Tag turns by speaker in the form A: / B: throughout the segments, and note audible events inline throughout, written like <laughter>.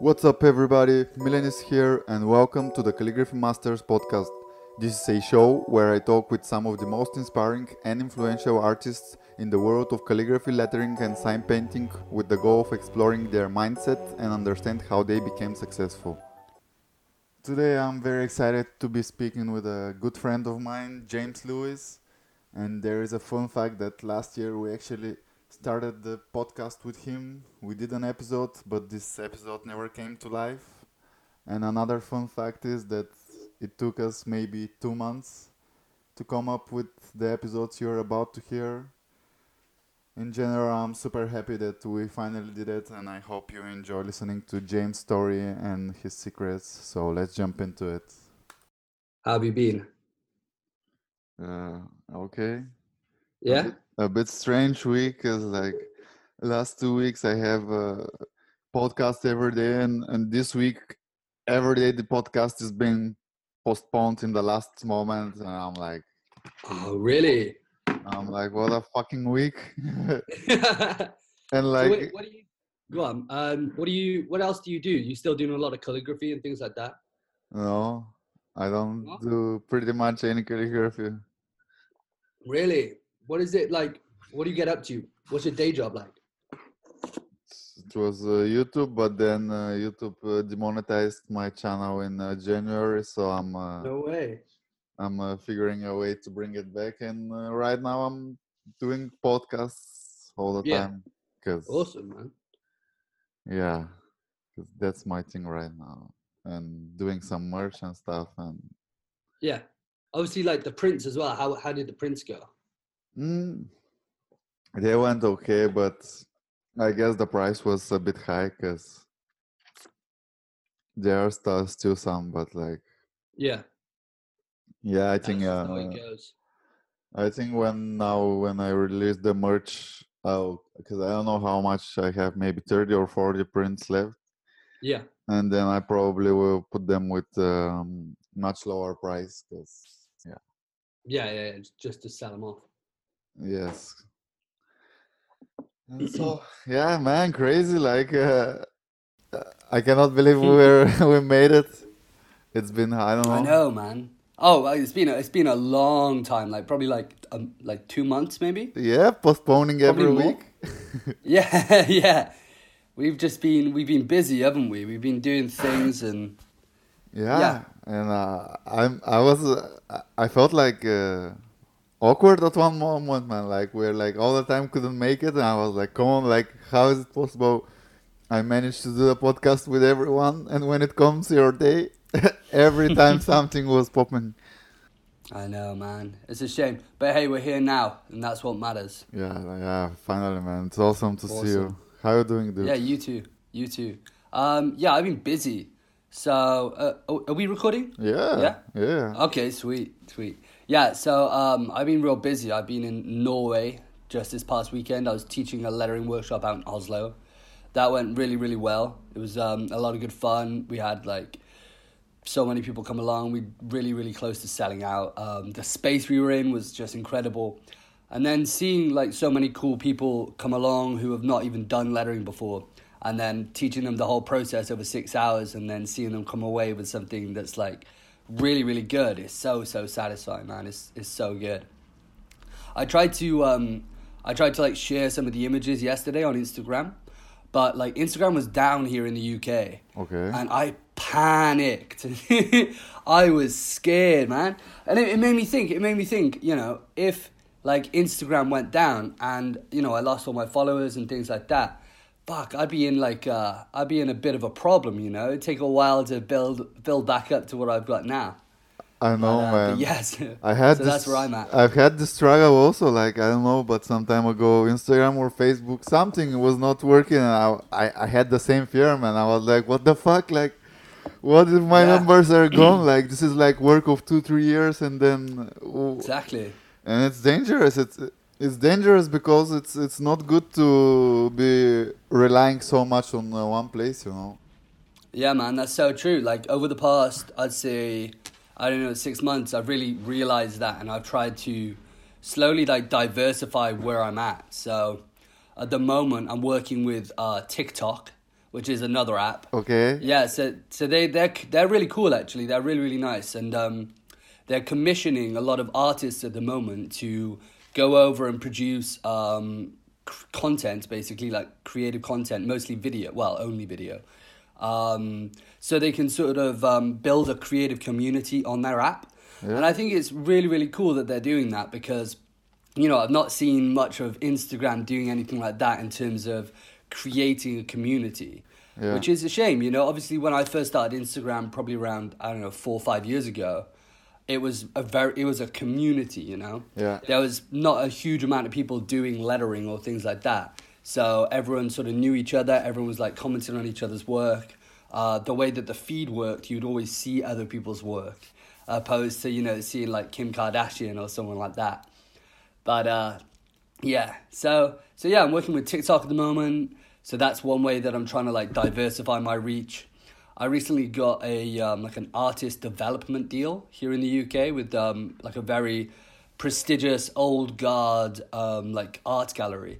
A: What's up, everybody? Milan is here, and welcome to the Calligraphy Masters podcast. This is a show where I talk with some of the most inspiring and influential artists in the world of calligraphy, lettering, and sign painting with the goal of exploring their mindset and understand how they became successful. Today, I'm very excited to be speaking with a good friend of mine, James Lewis. And there is a fun fact that last year we actually started the podcast with him. We did an episode, but this episode never came to life. And another fun fact is that it took us maybe two months to come up with the episodes you're about to hear. In general, I'm super happy that we finally did it, and I hope you enjoy listening to James' story and his secrets. So let's jump into it.
B: How have you been?
A: Uh, okay.
B: Yeah.
A: A bit, strange week because like last two weeks I have a podcast every day, and, and this week every day the podcast is being postponed in the last moment, and I'm like,
B: Oh, really?
A: I'm like, what a fucking week. <laughs> <laughs> and like,
B: wait, what do you? Go on. Um, what do you? What else do you do? You still doing a lot of calligraphy and things like that?
A: no, I don't
B: No?
A: do pretty much any calligraphy.
B: Really? What is it like? What do you get up to? What's your day job like?
A: It was uh, YouTube, but then uh, YouTube uh, demonetized my channel in uh, January, so I'm uh,
B: No way.
A: I'm uh, figuring a way to bring it back. And uh, right now I'm doing podcasts all the
B: Yeah.
A: time because
B: Awesome, man.
A: Yeah, cause that's my thing right now, and doing some merch and stuff. And
B: Yeah. Obviously, like the prints as well. How how did the prints go?
A: Mm, they went okay, but I guess the price was a bit high because there are still still some, but like
B: Yeah.
A: yeah, I think uh,
B: how it goes.
A: I think when now when I release the merch, oh, because I don't know how much I have, maybe thirty or forty prints left,
B: Yeah.
A: and then I probably will put them with um, much lower price. Because yeah,
B: Yeah, yeah, yeah. Just to sell them off.
A: Yes. And <clears throat> so yeah, man, crazy! Like uh, uh, I cannot believe we're <laughs> we made it. It's been I don't know.
B: I know, man. Oh, it's been a, it's been a long time. Like probably like um, like two months, maybe.
A: Yeah, postponing every
B: more.
A: week. <laughs>
B: Yeah, <laughs> yeah. We've just been we've been busy, haven't we? We've been doing things and
A: Yeah, and uh, I'm I was uh, I- I felt like uh, awkward at one moment, man. Like we're like all the time couldn't make it, and I was like, come on, like how is it possible? I managed to do the podcast with everyone, and when it comes your day, <laughs> every time <laughs> something was popping.
B: I know, man. It's a shame, but hey, we're here now, and that's what matters.
A: Yeah, yeah, finally, man. It's awesome to see you.
B: Awesome.
A: How you doing, dude?
B: Yeah, you too. You too. Um, yeah, I've been busy. So, uh, are are we recording?
A: yeah,
B: Yeah?
A: yeah.
B: Okay, sweet, sweet. Yeah, so um, I've been real busy. I've been in Norway just this past weekend. I was teaching a lettering workshop out in Oslo. That went really, really well. It was um, a lot of good fun. We had like so many people come along. We really, really close to selling out. Um, the space we were in was just incredible. And then seeing like so many cool people come along who have not even done lettering before, and then teaching them the whole process over six hours, and then seeing them come away with something that's like really, really good. It's so, so satisfying, man. It's it's so good. I tried to um, I tried to like share some of the images yesterday on Instagram, but like Instagram was down here in the UK
A: Okay.
B: and I panicked. <laughs> I was scared, man. And it, it made me think, it made me think, you know, if like Instagram went down and, you know, I lost all my followers and things like that, fuck, I'd be in like, uh, I'd be in a bit of a problem, you know? It'd take a while to build, build back up to what I've got now.
A: I know,
B: Uh,
A: man.
B: yes. <laughs>
A: I had
B: so
A: this,
B: that's where I'm at.
A: I've had this struggle also, like I don't know, but some time ago, Instagram or Facebook, something was not working, and I, I, I had the same fear, man. I was like, what the fuck, like, what if my
B: Yeah.
A: numbers are <clears throat> gone? like this is like work of two, three years, and then, oh,
B: Exactly.
A: and it's dangerous. It's it's dangerous because it's it's not good to be relying so much on uh, one place, you know.
B: Yeah, man, that's so true. Like over the past, I'd say, I don't know, six months, I've really realized that, and I've tried to slowly like diversify where I'm at. So, at the moment, I'm working with uh, TikTok, which is another app.
A: Okay.
B: Yeah, so so they they're they're really cool actually. They're really really nice, and um, they're commissioning a lot of artists at the moment to go over and produce um, c- content, basically like creative content, mostly video. Well, only video. Um, so they can sort of um, build a creative community on their app,
A: Yeah.
B: and I think it's really really cool that they're doing that because you know, I've not seen much of Instagram doing anything like that in terms of creating a community,
A: Yeah.
B: which is a shame. You know, obviously, when I first started Instagram, probably around I don't know four or five years ago, it was a very it was a community. You know,
A: Yeah.
B: there was not a huge amount of people doing lettering or things like that. So everyone sort of knew each other. Everyone was like commenting on each other's work. Uh, the way that the feed worked, you'd always see other people's work, opposed to you know seeing like Kim Kardashian or someone like that. But uh, yeah, so so yeah, I'm working with TikTok at the moment. So that's one way that I'm trying to like diversify my reach. I recently got a um, like an artist development deal here in the UK with um, like a very prestigious old guard um, like art gallery.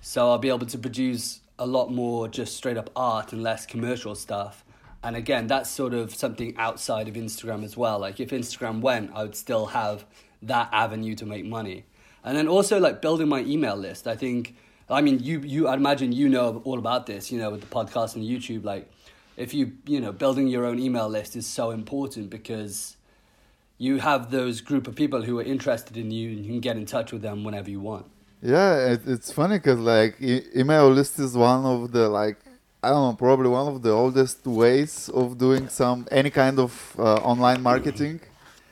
B: So I'll be able to produce a lot more just straight up art and less commercial stuff. And again, that's sort of something outside of Instagram as well. Like if Instagram went, I would still have that avenue to make money. And then also like building my email list. I think I mean you you I'd imagine you know all about this, you know, with the podcast and YouTube like if you you know building your own email list is so important because you have those group of people who are interested in you and you can get in touch with them whenever you want.
A: Yeah, it, it's funny because like e- email list is one of the like I don't know probably one of the oldest ways of doing some any kind of uh, online marketing.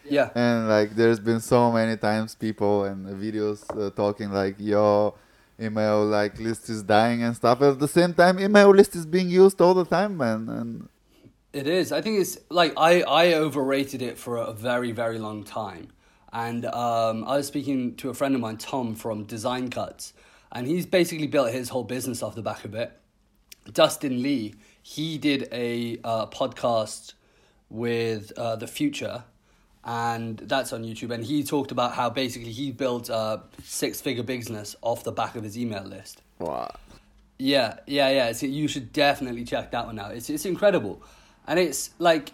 B: Yeah.
A: and like there's been so many times people and videos uh, talking like your email like list is dying and stuff at the same time email list is being used all the time man and
B: It is. I think it's like I, I overrated it for a very, very long time. And um, I was speaking to a friend of mine, Tom from Design Cuts, and he's basically built his whole business off the back of it. Dustin Lee, he did a uh, podcast with uh, The Futur, and that's on YouTube. And he talked about how basically he built a six figure business off the back of his email list.
A: wow.
B: Yeah, yeah, yeah. So you should definitely check that one out. It's it's incredible, and it's like,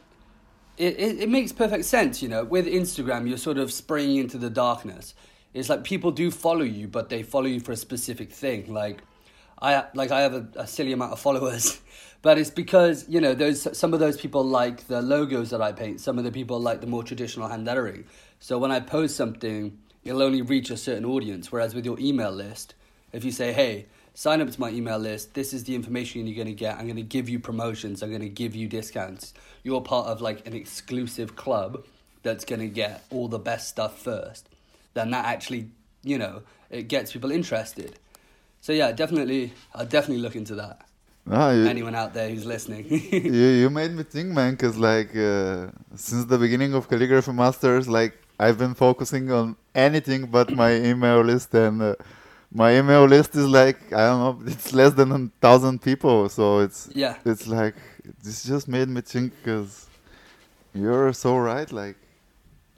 B: it, it it makes perfect sense. You know, with Instagram, you're sort of spraying into the darkness. It's like people do follow you, but they follow you for a specific thing. Like, I like I have a, a silly amount of followers, <laughs> but it's because you know those some of those people like the logos that I paint. Some of the people like the more traditional hand lettering. So when I post something, it'll only reach a certain audience. Whereas with your email list, if you say, "Hey, sign up to my email list. This is the information you're going to get. I'm going to give you promotions. I'm going to give you discounts. You're part of like an exclusive club that's going to get all the best stuff first. Then that actually, you know, it gets people interested. So yeah, definitely, I'll definitely look into that.
A: No, you,
B: Anyone out there who's listening? <laughs>
A: you, you made me think man because like uh, since the beginning of calligraphy masters like i've been focusing on anything but my email list and uh, my email list is like i don't know it's less than a thousand people so it's
B: yeah,
A: it's like this just made me think because you're so right like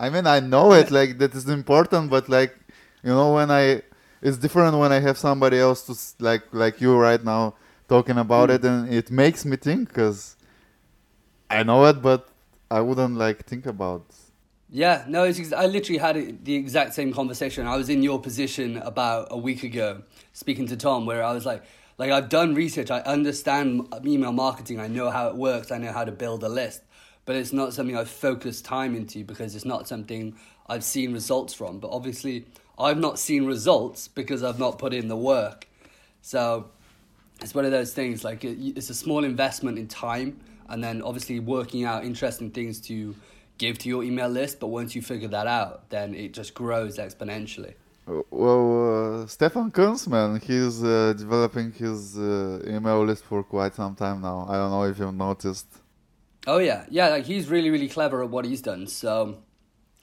A: i mean i know it like that is important but like you know when i it's different when i have somebody else to like like you right now talking about
B: Mm.
A: it and it makes me think because i know it but i wouldn't like think about
B: Yeah, no, I literally had the exact same conversation. I was in your position about a week ago, speaking to Tom, where I was like, like I've done research, I understand email marketing, I know how it works, I know how to build a list, but it's not something I've focused time into because it's not something I've seen results from. But obviously, I've not seen results because I've not put in the work. So it's one of those things like it, it's a small investment in time and then obviously working out interesting things to give to your email list but once you figure that out then it just grows exponentially.
A: Well uh, stefan kunz man he's uh, developing his uh, email list for quite some time now. I don't know if you've noticed.
B: Oh yeah. Yeah like he's really really clever at what he's done. So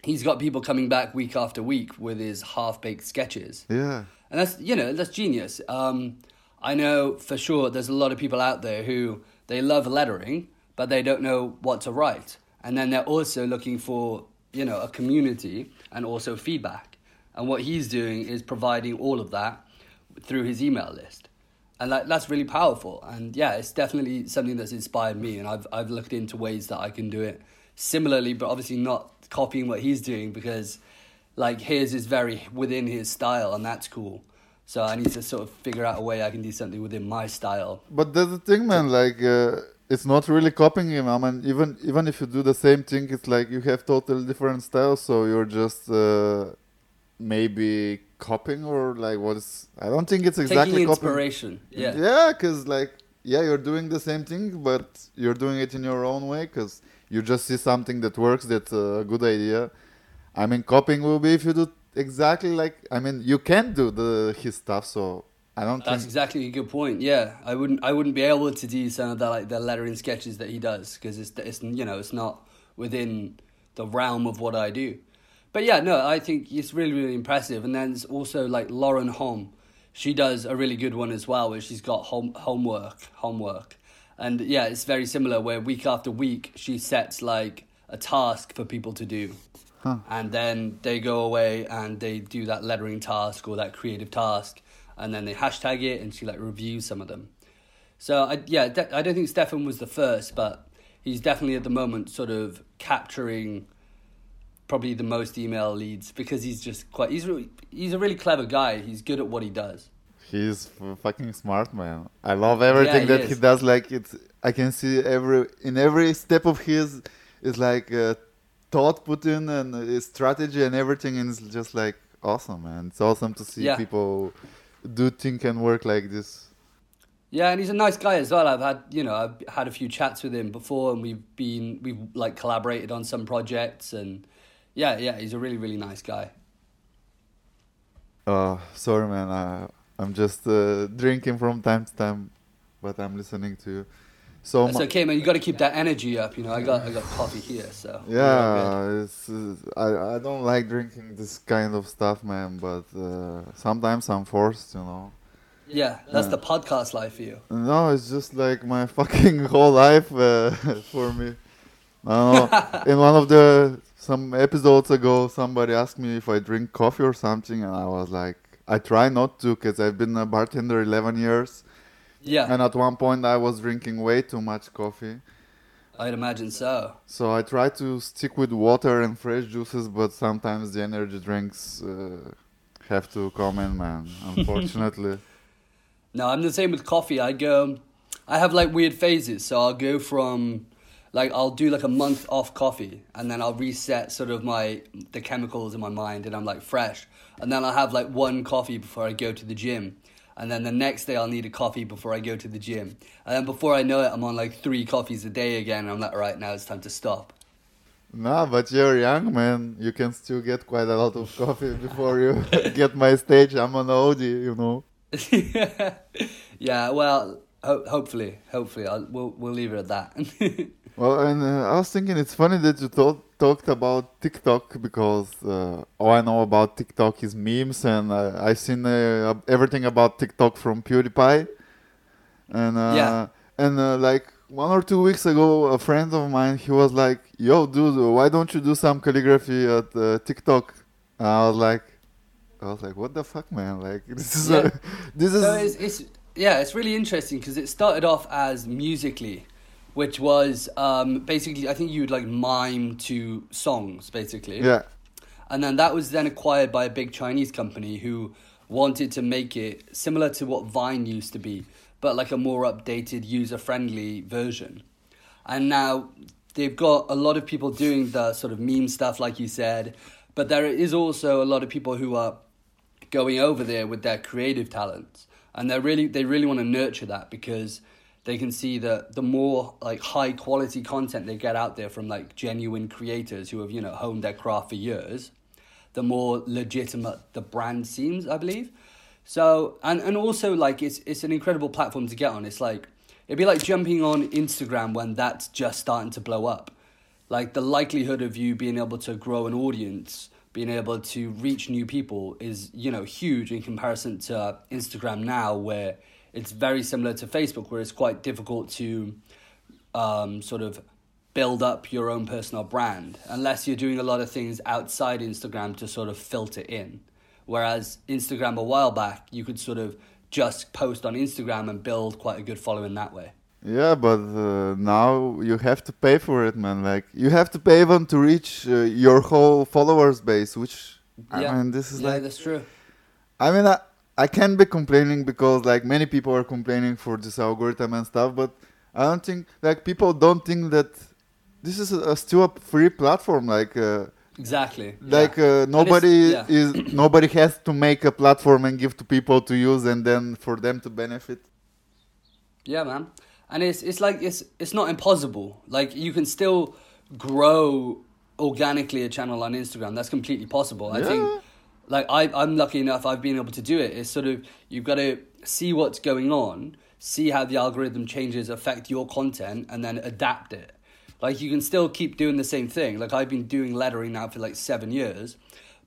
B: he's got people coming back week after week with his half-baked sketches.
A: Yeah.
B: And that's you know that's genius. Um, I know for sure there's a lot of people out there who they love lettering, but they don't know what to write, and then they're also looking for you know a community and also feedback. And what he's doing is providing all of that through his email list. and like, that's really powerful. And yeah, it's definitely something that's inspired me. And I've I've looked into ways that I can do it similarly, but obviously not copying what he's doing because like his is very within his style, and that's cool. So I need to sort of figure out a way I can do something within my style.
A: But that's the thing, man. Like, uh, it's not really copying him. I mean, even even if you do the same thing, it's like you have totally different styles. So you're just uh, maybe copying or like what is? I don't think it's exactly
B: Taking
A: copying.
B: inspiration. Yeah.
A: Yeah, because like yeah, you're doing the same thing, but you're doing it in your own way because you just see something that works. That's a good idea. I mean, copying will be if you do exactly like. I mean, you can do the his stuff, so I don't think
B: That's
A: think.
B: exactly a good point. Yeah, I wouldn't I wouldn't be able to do some of the like the lettering sketches that he does because it's it's you know it's not within the realm of what I do. But yeah, no, I think it's really really impressive. And then there's also like Lauren Hom, she does a really good one as well, where she's got home homework homework, and yeah, it's very similar. Where week after week she sets like a task for people to do.
A: Huh.
B: And then they go away and they do that lettering task or that creative task, and then they hashtag it and she like reviews some of them. So I yeah de- I don't think Stefan was the first, but he's definitely at the moment sort of capturing probably the most email leads because he's just quite he's really, he's a really clever guy. He's good at what he does.
A: He's f- fucking smart, man. I love everything
B: he
A: that he does. Like it's, I can see every in every step of his is like uh, thought put in and his strategy and everything, and it's just like awesome, man. It's awesome to see
B: Yeah.
A: people do think and work like this.
B: Yeah, and he's a nice guy as well. I've had you know I've had a few chats with him before, and we've been we've like collaborated on some projects, and yeah, yeah, he's a really really nice guy.
A: Uh, sorry, man. I, I'm just uh, drinking from time to time, but I'm listening to you. So
B: It's okay, man. You got to keep that energy up. You know, I got I got coffee here, so
A: Yeah, it's, I I don't like drinking this kind of stuff, man. But uh, sometimes I'm forced, you know.
B: yeah, that's
A: Yeah.
B: the podcast life for you.
A: No, it's just like my <laughs> fucking whole life uh, <laughs> for me. I don't know. <laughs> In one of the some episodes ago, somebody asked me if I drink coffee or something, and I was like, I try not to, cause I've been a bartender 11 years,
B: Yeah,
A: and at one point I was drinking way too much coffee.
B: I'd imagine so.
A: So I try to stick with water and fresh juices, but sometimes the energy drinks uh, have to come in, man. <laughs> Unfortunately.
B: No, I'm the same with coffee. I go, I have like weird phases. So I'll go from, like, I'll do like a month off coffee, and then I'll reset sort of my the chemicals in my mind, and I'm like fresh. And then I'll have like one coffee before I go to the gym, and then the next day I'll need a coffee before I go to the gym, and then before I know it, I'm on like three coffees a day again. And I'm like, right, now it's time to stop.
A: No, but you're young, man. You can still get quite a lot of coffee before you <laughs> get my stage. I'm on an OG, you know. <laughs>
B: yeah, well, ho- hopefully, hopefully, I'll, we'll we'll leave it at that. <laughs>
A: Well, and uh, I was thinking it's funny that you thought, talked about TikTok because uh, all I know about TikTok is memes, and uh, I've seen uh, everything about TikTok from PewDiePie. And uh,
B: Yeah.
A: and uh, like one or two weeks ago, a friend of mine, he was like, "Yo, dude, why don't you do some calligraphy at uh, TikTok?" And I was like, I was like, "What the fuck, man? Like <laughs> this is
B: Yeah.
A: a, this is
B: So it's, it's yeah, it's really interesting because it started off as Musical.ly, which was um, basically I think you would like mime to songs basically,
A: yeah."
B: and then that was then acquired by a big Chinese company who wanted to make it similar to what Vine used to be, but like a more updated, user friendly version. And now they've got a lot of people doing the sort of meme stuff, like you said, but there is also a lot of people who are going over there with their creative talents, and they really they really want to nurture that because they can see that the more like high quality content they get out there from like genuine creators who have you know honed their craft for years, the more legitimate the brand seems, I believe. So and and also like it's it's an incredible platform to get on. It's like it'd be like jumping on Instagram when that's just starting to blow up. Like the likelihood of you being able to grow an audience, being able to reach new people is, you know, huge in comparison to Instagram now where it's very similar to Facebook where it's quite difficult to um, sort of build up your own personal brand unless you're doing a lot of things outside Instagram to sort of filter in. Whereas Instagram a while back, you could sort of just post on Instagram and build quite a good following that way.
A: Yeah, but uh, now you have to pay for it, man. Like you have to pay them to reach uh, your whole followers base, which
B: Yeah.
A: I mean, this is
B: yeah,
A: like
B: that's true.
A: I mean, I, I can't be complaining because like many people are complaining for this algorithm and stuff, but I don't think like people don't think that this is a, a still a free platform. Like uh,
B: Exactly. yeah.
A: like uh, nobody
B: yeah.
A: is nobody has to make a platform and give to people to use and then for them to benefit.
B: Yeah, man. And it's it's like it's it's not impossible. Like you can still grow organically a channel on Instagram. That's completely possible. I think like I I'm lucky enough I've been able to do it. It's sort of you've got to see what's going on, see how the algorithm changes affect your content and then adapt it. Like you can still keep doing the same thing. Like I've been doing lettering now for like 7 years,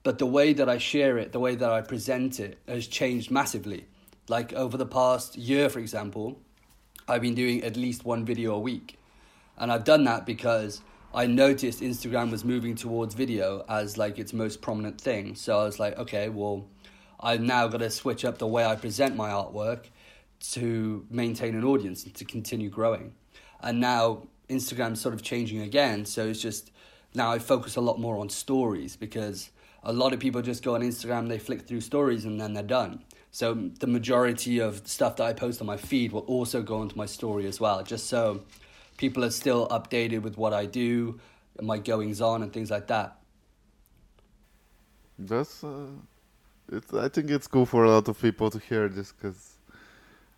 B: but the way that I share it, the way that I present it has changed massively. Like over the past year for example, I've been doing at least one video a week. And I've done that because I noticed Instagram was moving towards video as like its most prominent thing. So I was like, okay, well, I've now got to switch up the way I present my artwork to maintain an audience and to continue growing. And now Instagram's sort of changing again. So it's just now I focus a lot more on stories because a lot of people just go on Instagram, they flick through stories and then they're done. So the majority of stuff that I post on my feed will also go onto my story as well, just so people are still updated with what I do, my goings on, and things like that.
A: That's uh, it's. I think it's cool for a lot of people to hear this because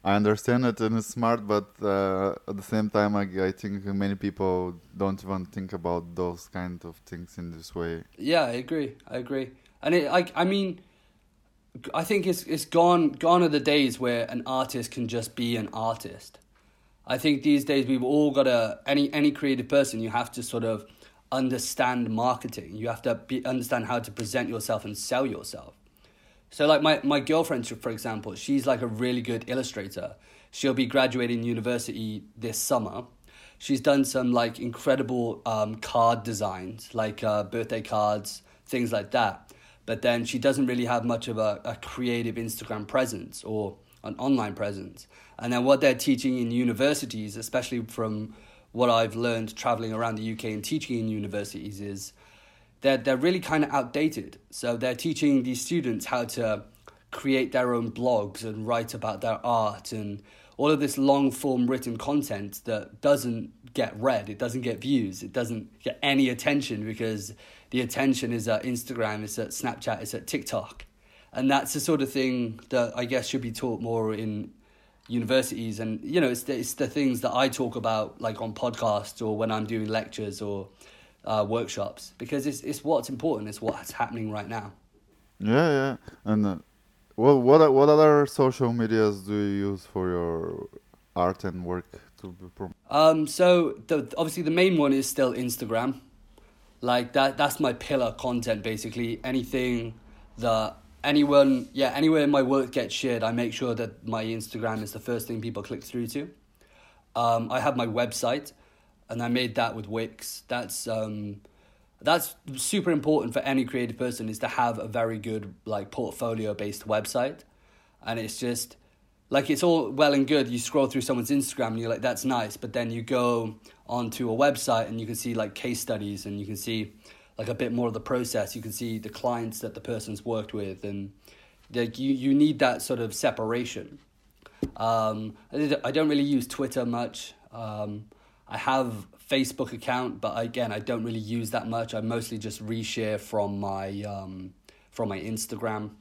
A: I understand it and it's smart, but uh, at the same time, I, I think many people don't even think about those kind of things in this way.
B: Yeah, I agree. I agree. And it, I, I mean, I think it's it's gone gone are the days where an artist can just be an artist. I think these days we've all got to any any creative person you have to sort of understand marketing. You have to be, understand how to present yourself and sell yourself. So like my my girlfriend for example, she's like a really good illustrator. She'll be graduating university this summer. She's done some like incredible um, card designs, like uh, birthday cards, things like that. But then she doesn't really have much of a, a creative Instagram presence or an online presence. And then what they're teaching in universities, especially from what I've learned traveling around the UK and teaching in universities, is they're, they're really kind of outdated. So they're teaching these students how to create their own blogs and write about their art and all of this long form written content that doesn't get read, it doesn't get views, it doesn't get any attention because the attention is at Instagram, it's at Snapchat, it's at TikTok. And that's the sort of thing that I guess should be taught more in universities. And, you know, it's the, it's the things that I talk about, like on podcasts or when I'm doing lectures or uh, workshops, because it's, it's what's important, it's what's happening right now.
A: Yeah, yeah. And uh, what what what other social medias do you use for your art and work to be prom-
B: Um, so the, obviously the main one is still Instagram. Like that that's my pillar content basically. Anything that anyone yeah, anywhere my work gets shared, I make sure that my Instagram is the first thing people click through to. Um, I have my website and I made that with Wix. That's um that's super important for any creative person is to have a very good like portfolio based website. And it's just like it's all well and good you scroll through someone's instagram and you're like that's nice but then you go onto a website and you can see like case studies and you can see like a bit more of the process. You can see the clients that the person's worked with and like you, you need that sort of separation. Um, I don't really use twitter much. Um, i have facebook account but again i don't really use that much. I mostly just reshare from my um, from my instagram.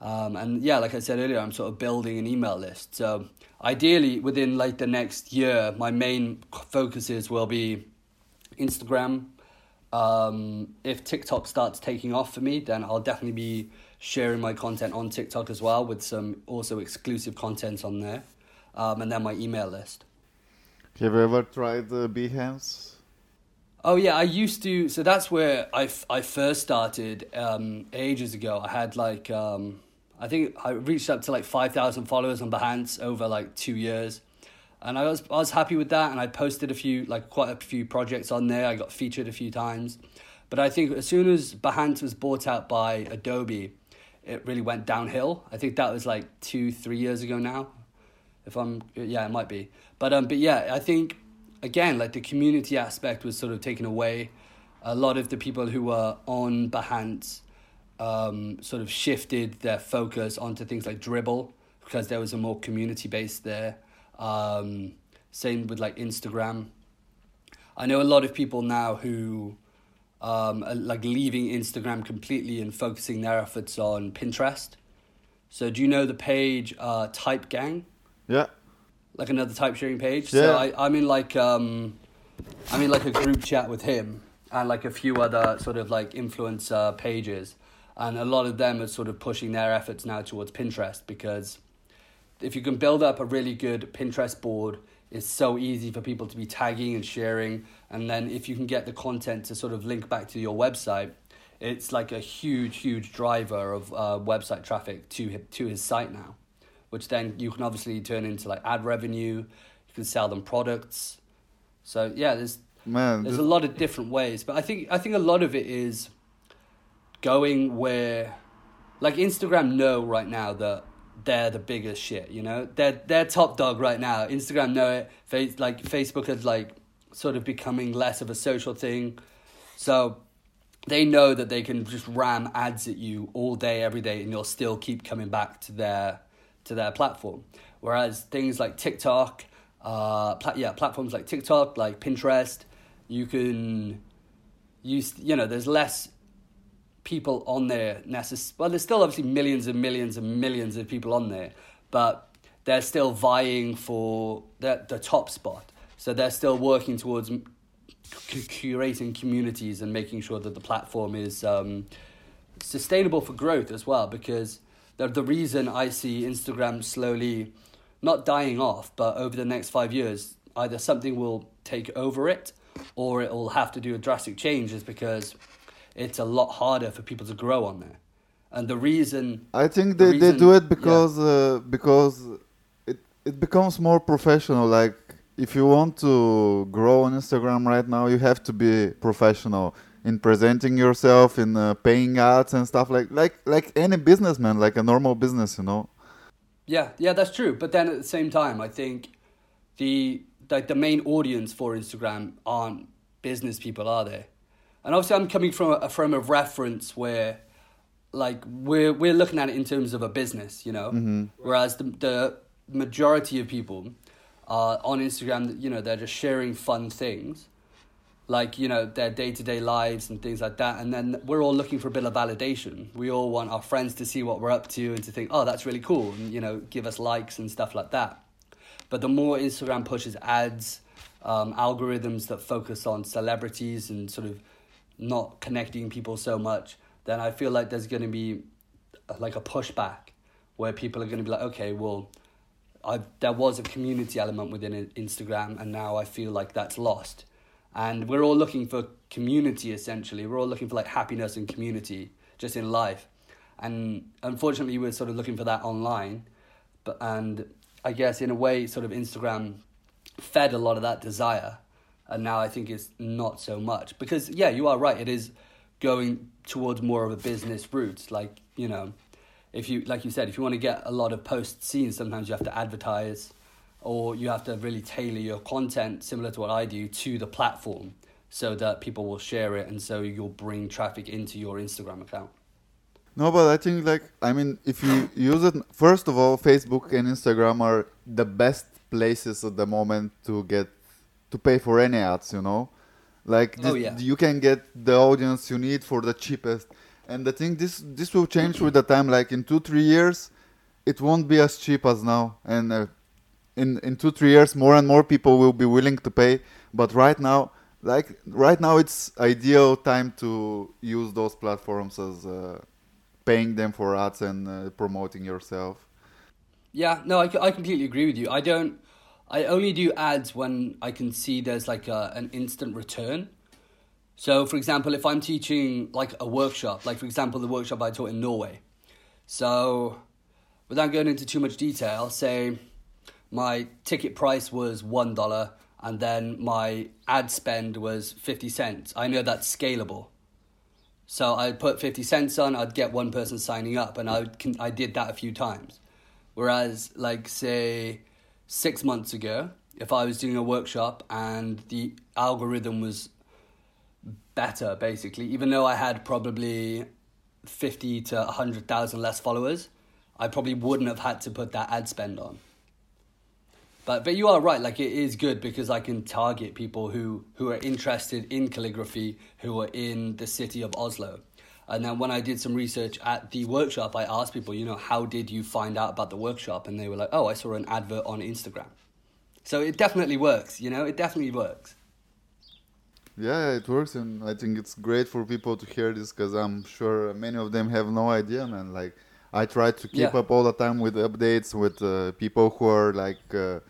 B: Um, and yeah, like I said earlier, I'm sort of building an email list. So ideally, within like the next year, my main focuses will be Instagram. Um, if TikTok starts taking off for me, then I'll definitely be sharing my content on TikTok as well, with some also exclusive content on there, um, and then my email list.
A: Have you ever tried uh, Behance?
B: Oh yeah, I used to. So that's where I, f- I first started um, ages ago. I had like um, I think I reached up to like five thousand followers on Behance over like two years, and I was I was happy with that. And I posted a few like quite a few projects on there. I got featured a few times, but I think as soon as Behance was bought out by Adobe it really went downhill. I think that was like two, three years ago now. If I'm, yeah, it might be. But um, but yeah, I think again, like the community aspect was sort of taken away. A lot of the people who were on Behance um, sort of shifted their focus onto things like Dribbble because there was a more community base there. Um, same with like Instagram. I know a lot of people now who um, are like leaving Instagram completely and focusing their efforts on Pinterest. So do you know the page uh, Type Gang?
A: Yeah.
B: Like another type sharing page.
A: Yeah.
B: So I, I'm in like um, I'm in like a group chat with him and like a few other sort of like influencer pages, and a lot of them are sort of pushing their efforts now towards Pinterest because if you can build up a really good Pinterest board, it's so easy for people to be tagging and sharing. And then if you can get the content to sort of link back to your website, it's like a huge, huge driver of uh, website traffic to hi- to his site now, which then you can obviously turn into like ad revenue. You can sell them products. So yeah, there's
A: Man,
B: there's a lot of different ways, but I think I think a lot of it is going where, like Instagram know right now that they're the biggest shit. You know, they're they're top dog right now. Instagram know it. Face like Facebook is like sort of becoming less of a social thing, so they know that they can just ram ads at you all day, every day, and you'll still keep coming back to their to their platform. Whereas things like TikTok, uh, pla- yeah, platforms like TikTok, like Pinterest, you can use. You know, there's less people on there. Necess- well there's still obviously millions and millions and millions of people on there but they're still vying for the, the top spot. So they're still working towards cu- curating communities and making sure that the platform is um, sustainable for growth as well because the, the reason i see instagram slowly not dying off but over the next five years either something will take over it or it will have to do a drastic change is because it's a lot harder for people to grow on there. And the reason,
A: I think
B: the
A: they, they do it
B: yeah.
A: because uh, because it it becomes more professional. Like if you want to grow on Instagram right now, you have to be professional in presenting yourself, in uh, paying ads and stuff like like like any businessman, like a normal business, you know.
B: yeah, yeah, that's true. But then at the same time, I think the like the main audience for Instagram aren't business people, are they? And obviously, I'm coming from a frame of reference where, like, we're we're looking at it in terms of a business, you know. Whereas the the majority of people are on Instagram, you know, they're just sharing fun things. like you know their day-to-day lives and things like that and then we're all looking for a bit of validation we all want our friends to see what we're up to and to think oh that's really cool and you know give us likes and stuff like that but the more instagram pushes ads um, algorithms that focus on celebrities and sort of not connecting people so much then i feel like there's going to be uh, like a pushback where people are going to be like okay well I there was a community element within Instagram, and now I feel like that's lost. And we're all looking for community essentially. We're all looking for like happiness and community just in life. And unfortunately, we're sort of looking for that online. But and I guess in a way, sort of Instagram fed a lot of that desire, and now I think it's not so much because yeah, you are right. It is going towards more of a business route, like you know if you like you said if you want to get a lot of post seen sometimes you have to advertise or you have to really tailor your content similar to what i do to the platform so that people will share it and so you'll bring traffic into your instagram account
A: No, but I think like I mean, if you <coughs> use it, first of all, Facebook and Instagram are the best places at the moment to get to pay for any ads. You know, like
B: Oh, yeah.
A: you can get the audience you need for the cheapest. And I think this this will change with the time. Like in two three years, it won't be as cheap as now. And uh, in in two three years, more and more people will be willing to pay. But right now, like right now, it's ideal time to use those platforms as. Uh, paying them for ads and uh, promoting yourself.
B: yeah no I, I completely agree with you i don't i only do ads when i can see there's like a, an instant return so for example if i'm teaching like a workshop like for example the workshop i taught in norway so without going into too much detail, say my ticket price was one dollar and then my ad spend was fifty cents. I know that's scalable. So I'd put 50 cents on, I'd get one person signing up, and I, I did that a few times. Whereas, like, say, six months ago, if I was doing a workshop and the algorithm was better, basically, even though I had probably 50 to 100,000 less followers, I probably wouldn't have had to put that ad spend on. But but you are right. Like it is good because I can target people who who are interested in calligraphy, who are in the city of Oslo. And then when I did some research at the workshop, I asked people, you know, how did you find out about the workshop? And they were like, oh, I saw an advert on Instagram. So it definitely works. You know, it definitely works.
A: Yeah, it works, and I think it's great for people to hear this because I'm sure many of them have no idea, man. Like, I try to keep
B: Yeah.
A: up all the time with updates with uh, people who are like uh,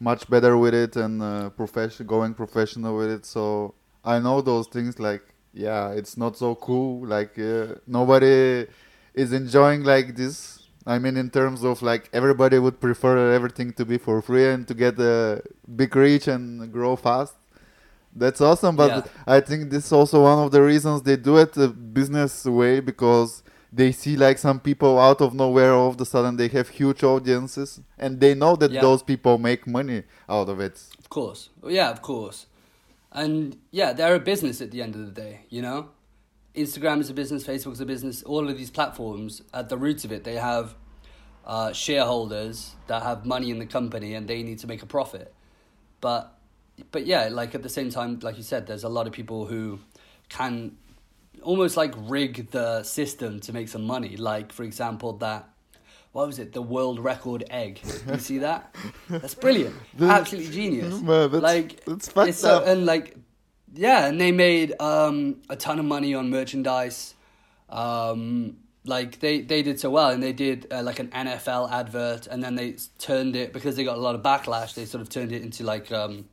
A: much better with it and uh, profession going professional with it. So I know those things. Like, yeah, it's not so cool. Like, uh, nobody is enjoying like this. I mean, in terms of like everybody would prefer everything to be for free and to get a big reach and grow fast. That's awesome, but
B: Yeah.
A: I think this is also one of the reasons they do it the business way because they see like some people out of nowhere all of a sudden they have huge audiences and they know that
B: Yeah.
A: those people make money out of it.
B: Of course. Yeah, of course. And yeah, they're a business at the end of the day, you know? Instagram is a business, Facebook's a business, all of these platforms, at the roots of it, they have uh, shareholders that have money in the company and they need to make a profit. But but yeah, like at the same time, like you said, there's a lot of people who can almost like rig the system to make some money. Like for example, that what was it? The world record egg. <laughs> You see that? That's brilliant. <laughs> Absolutely genius. <laughs>
A: Man, that's-
B: like
A: that's fucked
B: it's so, and like yeah, and they made um, a ton of money on merchandise. Um, like they, they did so well, and they did uh, like an NFL advert, and then they turned it because they got a lot of backlash. They sort of turned it into like um,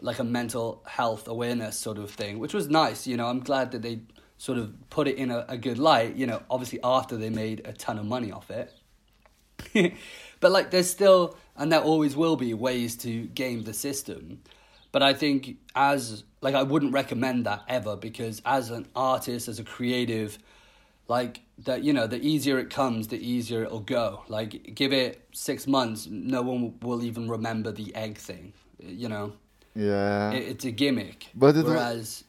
B: like a mental health awareness sort of thing, which was nice. You know, I'm glad that they sort of put it in a, a good light. You know, obviously after they made a ton of money off it. <laughs> but like there's still and there always will be ways to game the system. But i think as like i wouldn't recommend that ever because as an artist as a creative like that you know the easier it comes the easier it'll go. Like give it six months no one will even remember the egg thing you know?
A: Yeah.
B: it, it's a gimmick.
A: But it
B: whereas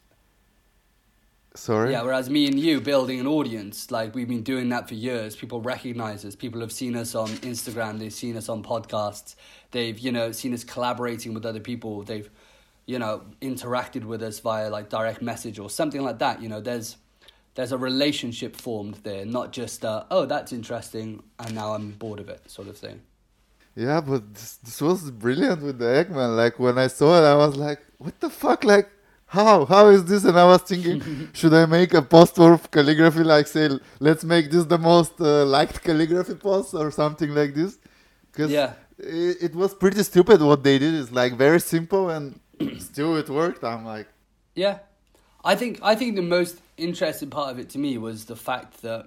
A: Sorry.
B: yeah, whereas me and you building an audience, like we've been doing that for years. People recognize us. People have seen us on Instagram. They've seen us on podcasts. They've, you know, seen us collaborating with other people. They've, you know, interacted with us via like direct message or something like that. You know, there's there's a relationship formed there, not just uh, oh that's interesting and now I'm bored of it sort of thing.
A: Yeah, but this, this was brilliant with the Eggman. Like when I saw it, I was like, "What the fuck? Like, how? How is this?" And I was thinking, <laughs> should I make a post for calligraphy? Like, say, let's make this the most uh, liked calligraphy post or something like this. Because
B: Yeah.
A: it, it was pretty stupid what they did. It's like very simple and <clears throat> still it worked. I'm like,
B: Yeah, I think I think the most interesting part of it to me was the fact that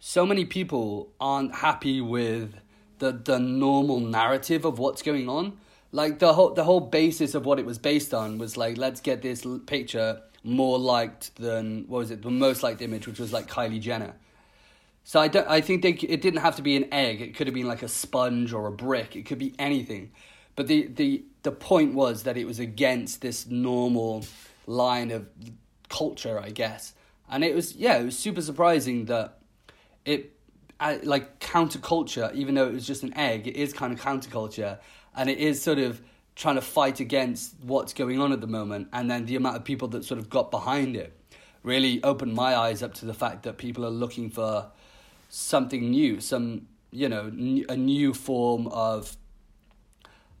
B: so many people aren't happy with the the normal narrative of what's going on. Like the whole the whole basis of what it was based on was like let's get this picture more liked than what was it the most liked image which was like Kylie Jenner. So I don't. I think they. It didn't have to be an egg. It could have been like a sponge or a brick. It could be anything. But the the the point was that it was against this normal line of culture, I guess. And it was yeah, it was super surprising that it uh, like counterculture, even though it was just an egg, it is kind of counterculture, and it is sort of trying to fight against what's going on at the moment. And then the amount of people that sort of got behind it really opened my eyes up to the fact that people are looking for something new, some you know n- a new form of.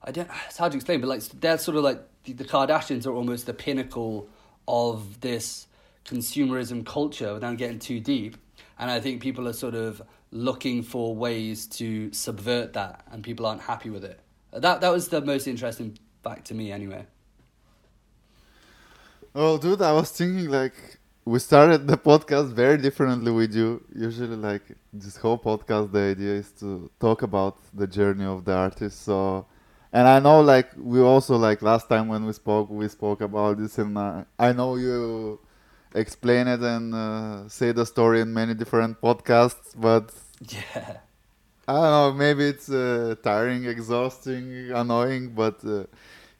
B: I don't. It's hard to explain, but like they're sort of like the, the Kardashians are almost the pinnacle of this consumerism culture without getting too deep. And I think people are sort of looking for ways to subvert that, and people aren't happy with it. That that was the most interesting fact to me, anyway.
A: Oh, dude, I was thinking like we started the podcast very differently with you. Usually, like this whole podcast, the idea is to talk about the journey of the artist. So, and I know like we also like last time when we spoke, we spoke about this, and uh, I know you explain it and uh, say the story in many different podcasts, but <laughs>
B: Yeah.
A: I don't know. Maybe it's uh, tiring, exhausting, annoying. But uh,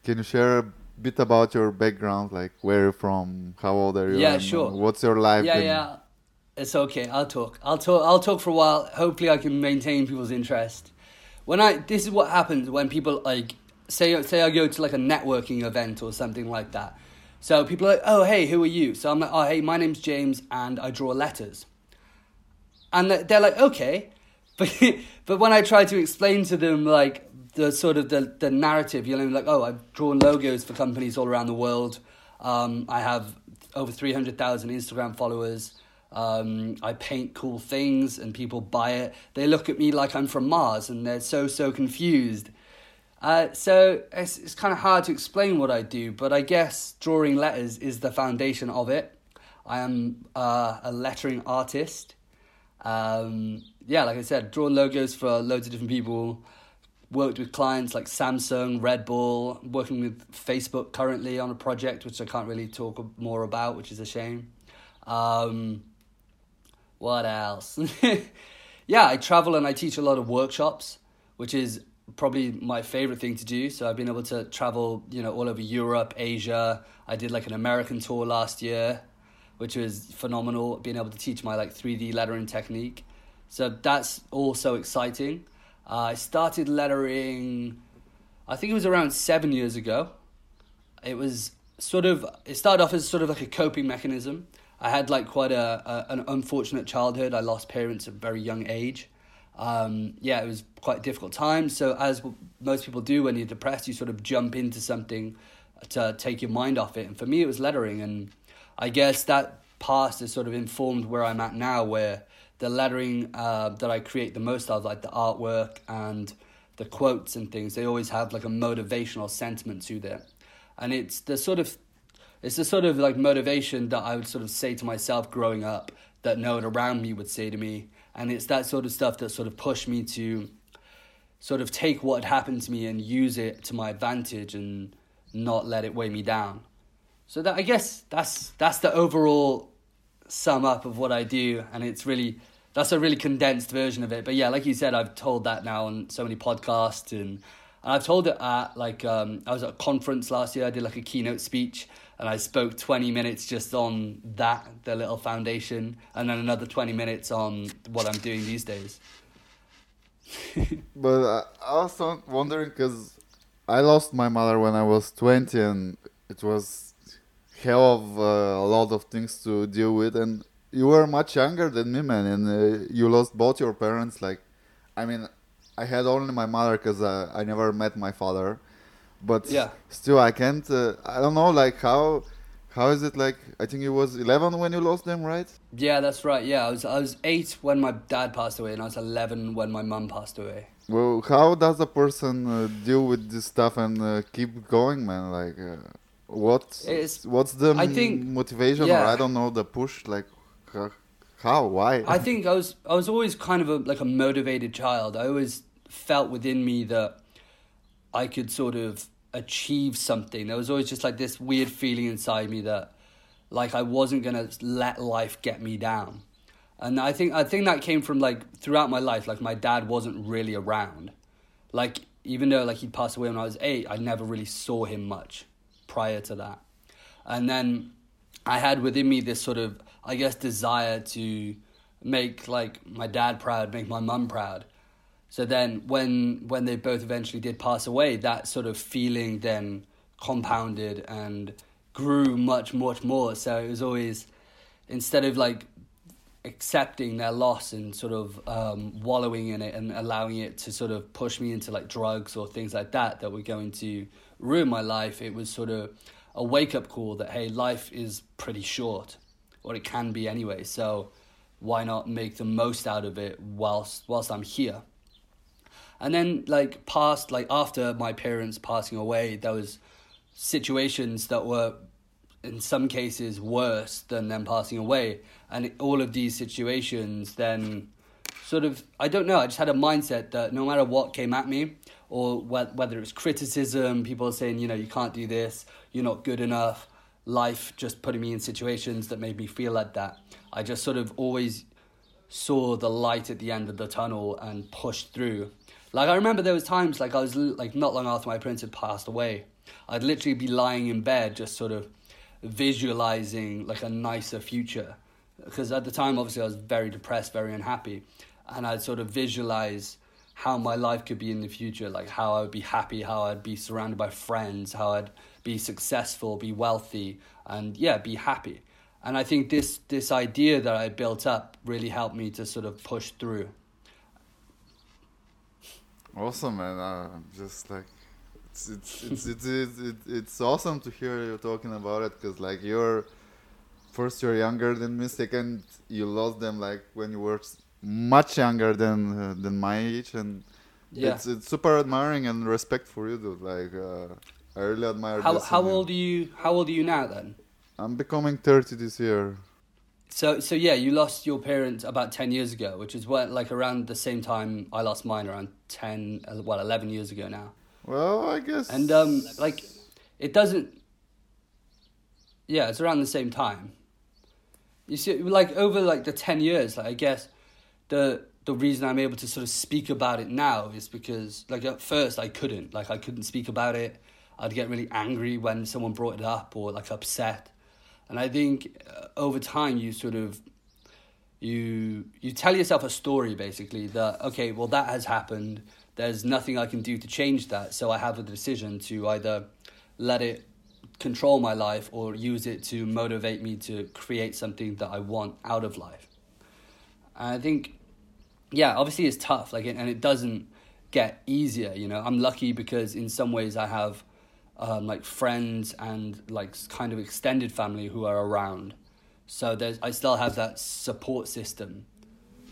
A: can you share a bit about your background, like where you're from, how old are you?
B: Yeah, sure.
A: What's your life?
B: Yeah, yeah. It's okay. I'll talk. I'll talk. I'll talk for a while. Hopefully, I can maintain people's interest. When I this is what happens when people like say say I go to like a networking event or something like that. So people are like, oh hey, who are you? So I'm like, oh hey, my name's James and I draw letters. And they're they're like, okay, <laughs> but but when I try to explain to them like the sort of the the narrative, you know, like oh, I've drawn logos for companies all around the world. Um, I have over three hundred thousand Instagram followers. Um, I paint cool things and people buy it. They look at me like I'm from Mars and they're so so confused. Uh, so it's it's kind of hard to explain what I do, but I guess drawing letters is the foundation of it. I am uh, a lettering artist. Um, yeah, like I said, draw logos for loads of different people. Worked with clients like Samsung, Red Bull. Working with Facebook currently on a project which I can't really talk more about, which is a shame. Um, what else? <laughs> yeah, I travel and I teach a lot of workshops, which is probably my favorite thing to do. So I've been able to travel, you know, all over Europe, Asia. I did like an American tour last year, which was phenomenal. Being able to teach my like 3D lettering technique. So that's also exciting. Uh, I started lettering, I think it was around seven years ago. It was sort of, it started off as sort of like a coping mechanism. I had like quite a, a an unfortunate childhood. I lost parents at a very young age. Um, yeah, it was quite difficult time. So as most people do when you're depressed, you sort of jump into something to take your mind off it. And for me, it was lettering, and I guess that past has sort of informed where I'm at now, where the lettering uh, that I create the most of, like the artwork and the quotes and things, they always have like a motivational sentiment to them, and it's the sort of it's the sort of like motivation that I would sort of say to myself growing up that no one around me would say to me. And it's that sort of stuff that sort of pushed me to sort of take what had happened to me and use it to my advantage and not let it weigh me down. So that I guess that's that's the overall sum up of what I do and it's really that's a really condensed version of it. But yeah, like you said, I've told that now on so many podcasts and and I've told it at like um, I was at a conference last year. I did like a keynote speech, and I spoke twenty minutes just on that, the little foundation, and then another twenty minutes on what I'm doing these days. <laughs>
A: But I was wondering because I lost my mother when I was 20 and it was hell of uh, a lot of things to deal with. And you were much younger than me, man, and uh, you lost both your parents. Like, I mean, I had only my mother because uh, I never met my father. But
B: Yeah.
A: still, I can't. Uh, I don't know, like how. How is it like? I think you was 11 when you lost them, right?
B: Yeah, that's right. Yeah, I was I was eight when my dad passed away, and I was eleven when my mum passed away.
A: Well, how does a person uh, deal with this stuff and uh, keep going, man? Like, uh, what? What's the
B: I think-
A: motivation, or. I don't know, the push? Like, how? Why?
B: I think I was I was always kind of a like a motivated child. I always felt within me that I could sort of achieve something. There was always just like this weird feeling inside me that like I wasn't gonna let life get me down. And I think I think that came from like throughout my life, like my dad wasn't really around. Like even though like he passed away when I was eight, I never really saw him much prior to that. And then I had within me this sort of I guess desire to make like my dad proud, make my mum proud. So then when when they both eventually did pass away, that sort of feeling then compounded and grew much much more. So it was always instead of like accepting their loss and sort of um, wallowing in it and allowing it to sort of push me into like drugs or things like that that were going to ruin my life, it was sort of a wake up call that hey, life is pretty short, or it can be anyway. So why not make the most out of it whilst whilst I'm here? And then like past like after my parents passing away, there was situations that were in some cases worse than them passing away. And all of these situations then sort of, I don't know, I just had a mindset that no matter what came at me, or whether it was criticism, people saying, you know, you can't do this, you're not good enough, life just putting me in situations that made me feel like that. I just sort of always saw the light at the end of the tunnel and pushed through. Like I remember there was times like I was like not long after my parents had passed away, I'd literally be lying in bed just sort of visualizing like a nicer future because at the time obviously I was very depressed, very unhappy, and I'd sort of visualize how my life could be in the future, like how I would be happy, how I'd be surrounded by friends, how I'd be successful, be wealthy, and yeah, be happy. And I think this this idea that I built up really helped me to sort of push through.
A: Awesome, man. Uh, just like it's it's it's it's, it's, it's, it's awesome to hear you talking about it because like you're first you're younger than me, second you lost them like when you were much younger than uh, than my age, and yeah. it's it's super admiring and respect for you, dude. Like uh, I really admire.
B: How how old are you? How old are you now then?
A: I'm becoming thirty this year.
B: So so yeah, you lost your parents about ten years ago, which is what like around the same time I lost mine, around ten uh, well eleven years ago now.
A: Well, I guess.
B: And um, like, it doesn't. Yeah, it's around the same time. You see, like over like the ten years, like I guess the the reason I'm able to sort of speak about it now is because like at first I couldn't like I couldn't speak about it. I'd get really angry when someone brought it up or like upset, and I think uh, over time you sort of you you tell yourself a story basically that okay well that has happened. There's nothing I can do to change that. So I have a decision to either let it control my life or use it to motivate me to create something that I want out of life. And I think yeah, obviously it's tough, like, and it doesn't get easier. You know, I'm lucky because in some ways I have um, like friends and like kind of extended family who are around. So there's, I still have that support system.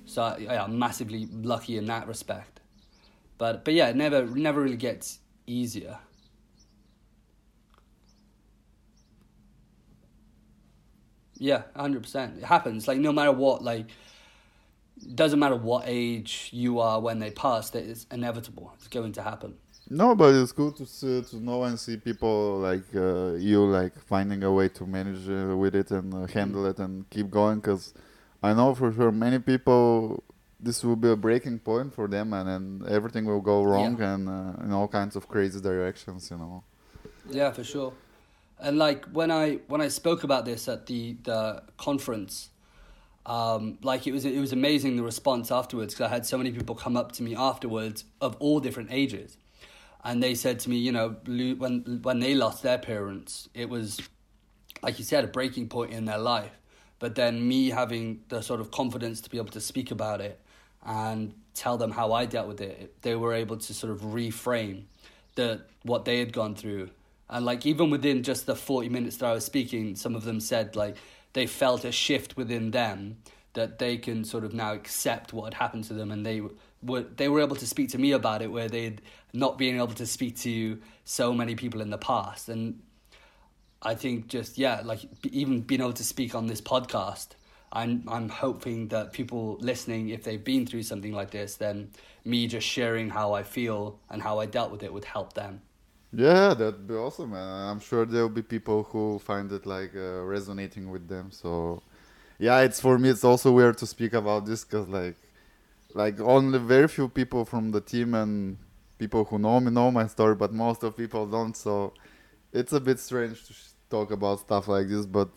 B: So yeah, I'm massively lucky in that respect. But but yeah, it never never really gets easier. Yeah, hundred percent. It happens. Like no matter what, like doesn't matter what age you are when they pass, that it's inevitable. It's going to happen.
A: No, but it's good to see, to know and see people like uh, you like finding a way to manage uh, with it and uh, handle it and keep going. Because I know for sure many people this will be a breaking point for them, and then everything will go wrong yeah. and uh, in all kinds of crazy directions. You know.
B: Yeah, for sure. And like when I when I spoke about this at the the conference, um, like it was it was amazing the response afterwards because I had so many people come up to me afterwards of all different ages, and they said to me, you know, when when they lost their parents, it was like you said a breaking point in their life. But then me having the sort of confidence to be able to speak about it and tell them how I dealt with it, they were able to sort of reframe the what they had gone through. And like even within just the forty minutes that I was speaking, some of them said like they felt a shift within them that they can sort of now accept what had happened to them and they were they were able to speak to me about it where they'd not been able to speak to so many people in the past and I think just yeah like even being able to speak on this podcast I'm I'm hoping that people listening if they've been through something like this then me just sharing how I feel and how I dealt with it would help them
A: yeah, that'd be awesome, man. I'm sure there'll be people who find it like uh, resonating with them. So, yeah, it's for me. It's also weird to speak about this because like, like only very few people from the team and people who know me know my story, but most of people don't. So, it's a bit strange to talk about stuff like this. But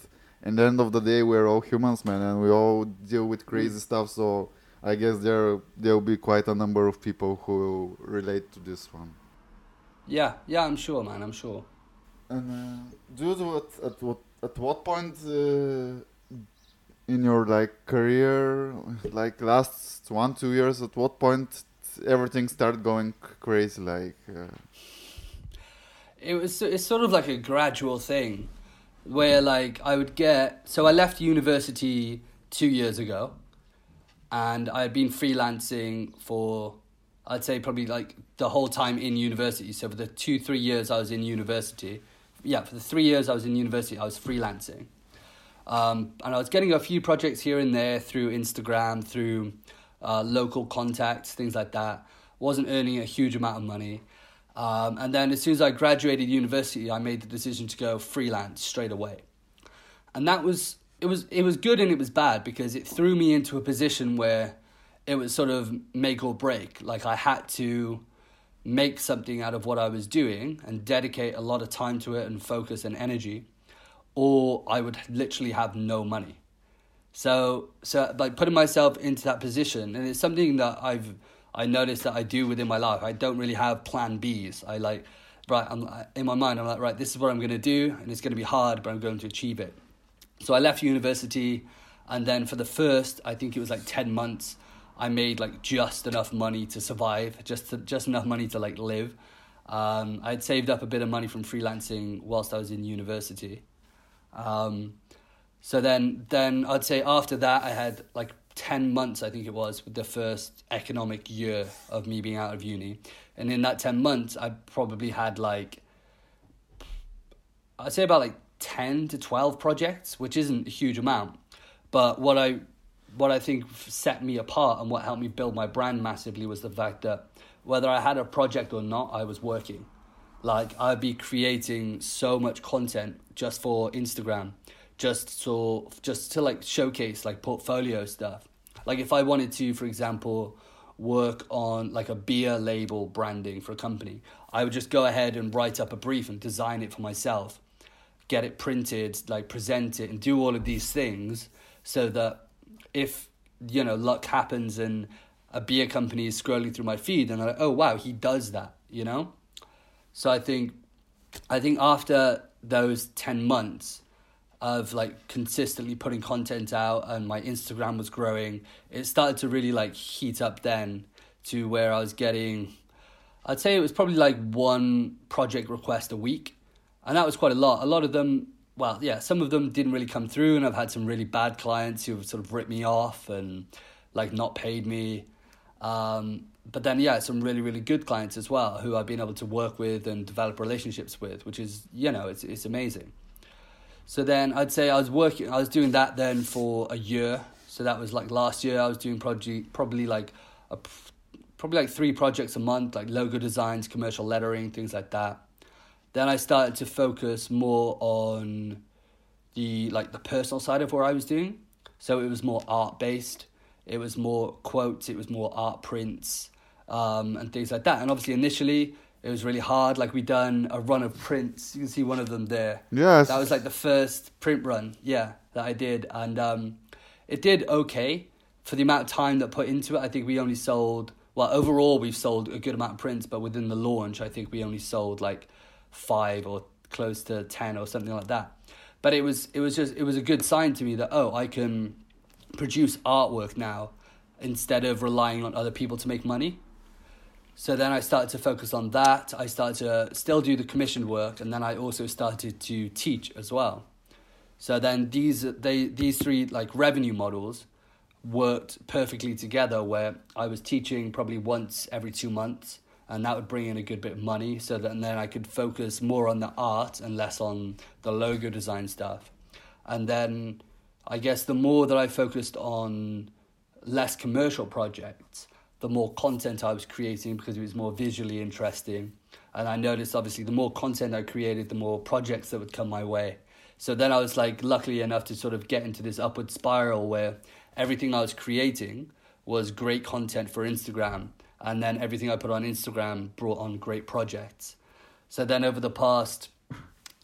A: in the end of the day, we're all humans, man, and we all deal with crazy stuff. So, I guess there there'll be quite a number of people who relate to this one.
B: Yeah, yeah, I'm sure, man. I'm sure.
A: And uh, dude, what at what at what point uh, in your like career, like last one two years, at what point everything started going crazy? Like, uh...
B: it was it's sort of like a gradual thing, where like I would get so I left university two years ago, and I had been freelancing for I'd say probably like the whole time in university. So for the two, three years I was in university, yeah, for the three years I was in university, I was freelancing. Um, and I was getting a few projects here and there through Instagram, through uh, local contacts, things like that. Wasn't earning a huge amount of money. Um, and then as soon as I graduated university, I made the decision to go freelance straight away. And that was it was it was good and it was bad because it threw me into a position where it was sort of make or break. Like I had to make something out of what I was doing and dedicate a lot of time to it and focus and energy, or I would literally have no money. So so like putting myself into that position and it's something that I've I noticed that I do within my life. I don't really have plan Bs. I like, right, I'm in my mind, I'm like, right, this is what I'm going to do, and it's going to be hard, but I'm going to achieve it. So I left university, and then for the first, I think it was like 10 months, I made like just enough money to survive, just to, just enough money to like live. Um, I'd saved up a bit of money from freelancing whilst I was in university. Um, so then, then I'd say after that, I had like 10 months, I think it was, with the first economic year of me being out of uni. And in that 10 months, I probably had like, I'd say about like 10 to 12 projects, which isn't a huge amount. But what I, what I think set me apart and what helped me build my brand massively was the fact that whether I had a project or not, I was working. Like I'd be creating so much content just for Instagram just so just to like showcase like portfolio stuff. Like if I wanted to, for example, work on like a beer label branding for a company, I would just go ahead and write up a brief and design it for myself, get it printed, like present it and do all of these things so that if you know luck happens and a beer company is scrolling through my feed and I'm like, oh wow, he does that, you know? So I think I think after those ten months of like consistently putting content out and my Instagram was growing, it started to really like heat up then to where I was getting I'd say it was probably like one project request a week. And that was quite a lot. A lot of them well, yeah, some of them didn't really come through and I've had some really bad clients who have sort of ripped me off and like not paid me. Um, but then yeah, some really, really good clients as well who I've been able to work with and develop relationships with, which is, you know, it's it's amazing. So then I'd say I was working, I was doing that then for a year. So that was like last year. I was doing project probably like a, probably like three projects a month, like logo designs, commercial lettering, things like that. Then I started to focus more on the like the personal side of what I was doing. So it was more art based. It was more quotes. It was more art prints um, and things like that. And obviously initially it was really hard. Like we done a run of prints. You can see one of them there.
A: Yes.
B: That was like the first print run, yeah, that I did, and um, it did okay for the amount of time that put into it. I think we only sold well overall we've sold a good amount of prints, but within the launch, I think we only sold like five or close to ten or something like that. But it was it was just it was a good sign to me that oh I can produce artwork now instead of relying on other people to make money. So then I started to focus on that. I started to still do the commissioned work, and then I also started to teach as well. So then these they these three like revenue models worked perfectly together, where I was teaching probably once every two months, and that would bring in a good bit of money. So that then I could focus more on the art and less on the logo design stuff. And then I guess the more that I focused on less commercial projects the more content I was creating because it was more visually interesting. And I noticed obviously the more content I created, the more projects that would come my way. So then I was like luckily enough to sort of get into this upward spiral where everything I was creating was great content for Instagram. And then everything I put on Instagram brought on great projects. So then over the past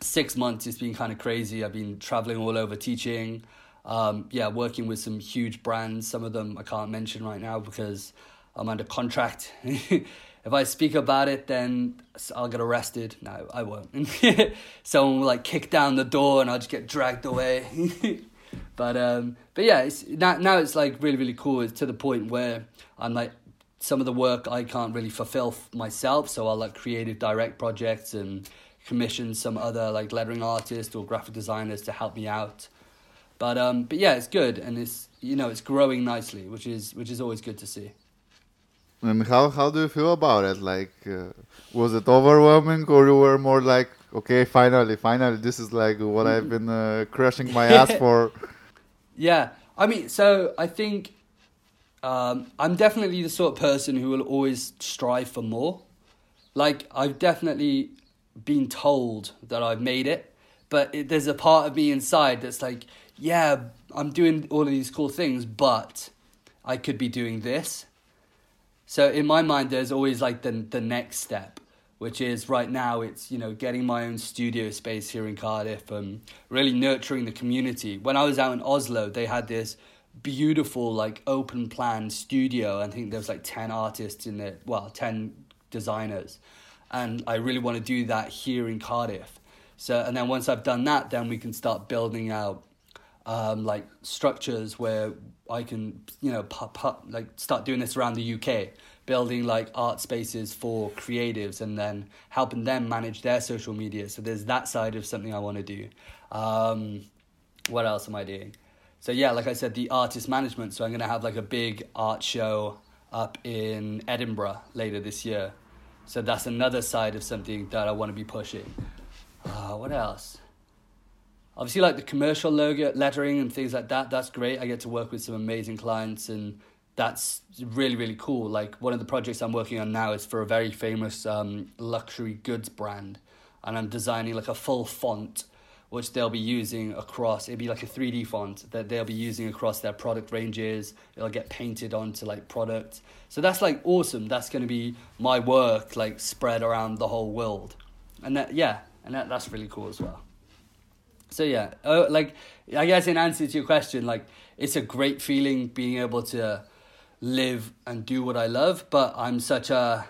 B: six months, it's been kind of crazy. I've been traveling all over teaching. Um, yeah, working with some huge brands. Some of them I can't mention right now because I'm under contract. <laughs> if I speak about it, then I'll get arrested. No, I won't. <laughs> Someone will like kick down the door and I'll just get dragged away. <laughs> but um, but yeah, it's now now it's like really really cool. It's to the point where I'm like some of the work I can't really fulfill myself, so I'll like creative direct projects and commission some other like lettering artists or graphic designers to help me out. But um, but yeah, it's good and it's you know it's growing nicely, which is which is always good to see.
A: And how how do you feel about it? Like, uh, was it overwhelming, or you were more like, okay, finally, finally, this is like what I've been uh, crushing my ass <laughs> for?
B: Yeah, I mean, so I think um, I'm definitely the sort of person who will always strive for more. like I've definitely been told that I've made it, but it, there's a part of me inside that's like, yeah, I'm doing all of these cool things, but I could be doing this. So in my mind, there's always like the the next step, which is right now it's you know getting my own studio space here in Cardiff and really nurturing the community. When I was out in Oslo, they had this beautiful like open plan studio. I think there was like ten artists in it, well, ten designers, and I really want to do that here in Cardiff. So and then once I've done that, then we can start building out um, like structures where I can, you know, pop, pop, like start doing this around the UK, building like art spaces for creatives and then helping them manage their social media. So there's that side of something I want to do. Um, what else am I doing? So yeah, like I said, the artist management. So I'm gonna have like a big art show up in Edinburgh later this year. So that's another side of something that I want to be pushing. Uh, what else? Obviously like the commercial logo lettering and things like that that's great. I get to work with some amazing clients and that's really really cool. Like one of the projects i'm working on now is for a very famous um, luxury goods brand and i'm designing like a full font which they'll be using across it'll be like a 3d font that they'll be using across their product ranges. It'll get painted onto like product so that's like awesome. That's going to be my work like spread around the whole world. And that yeah and that, that's really cool as well so yeah, oh, like I guess in answer to your question, like it's a great feeling being able to live and do what I love. But I'm such a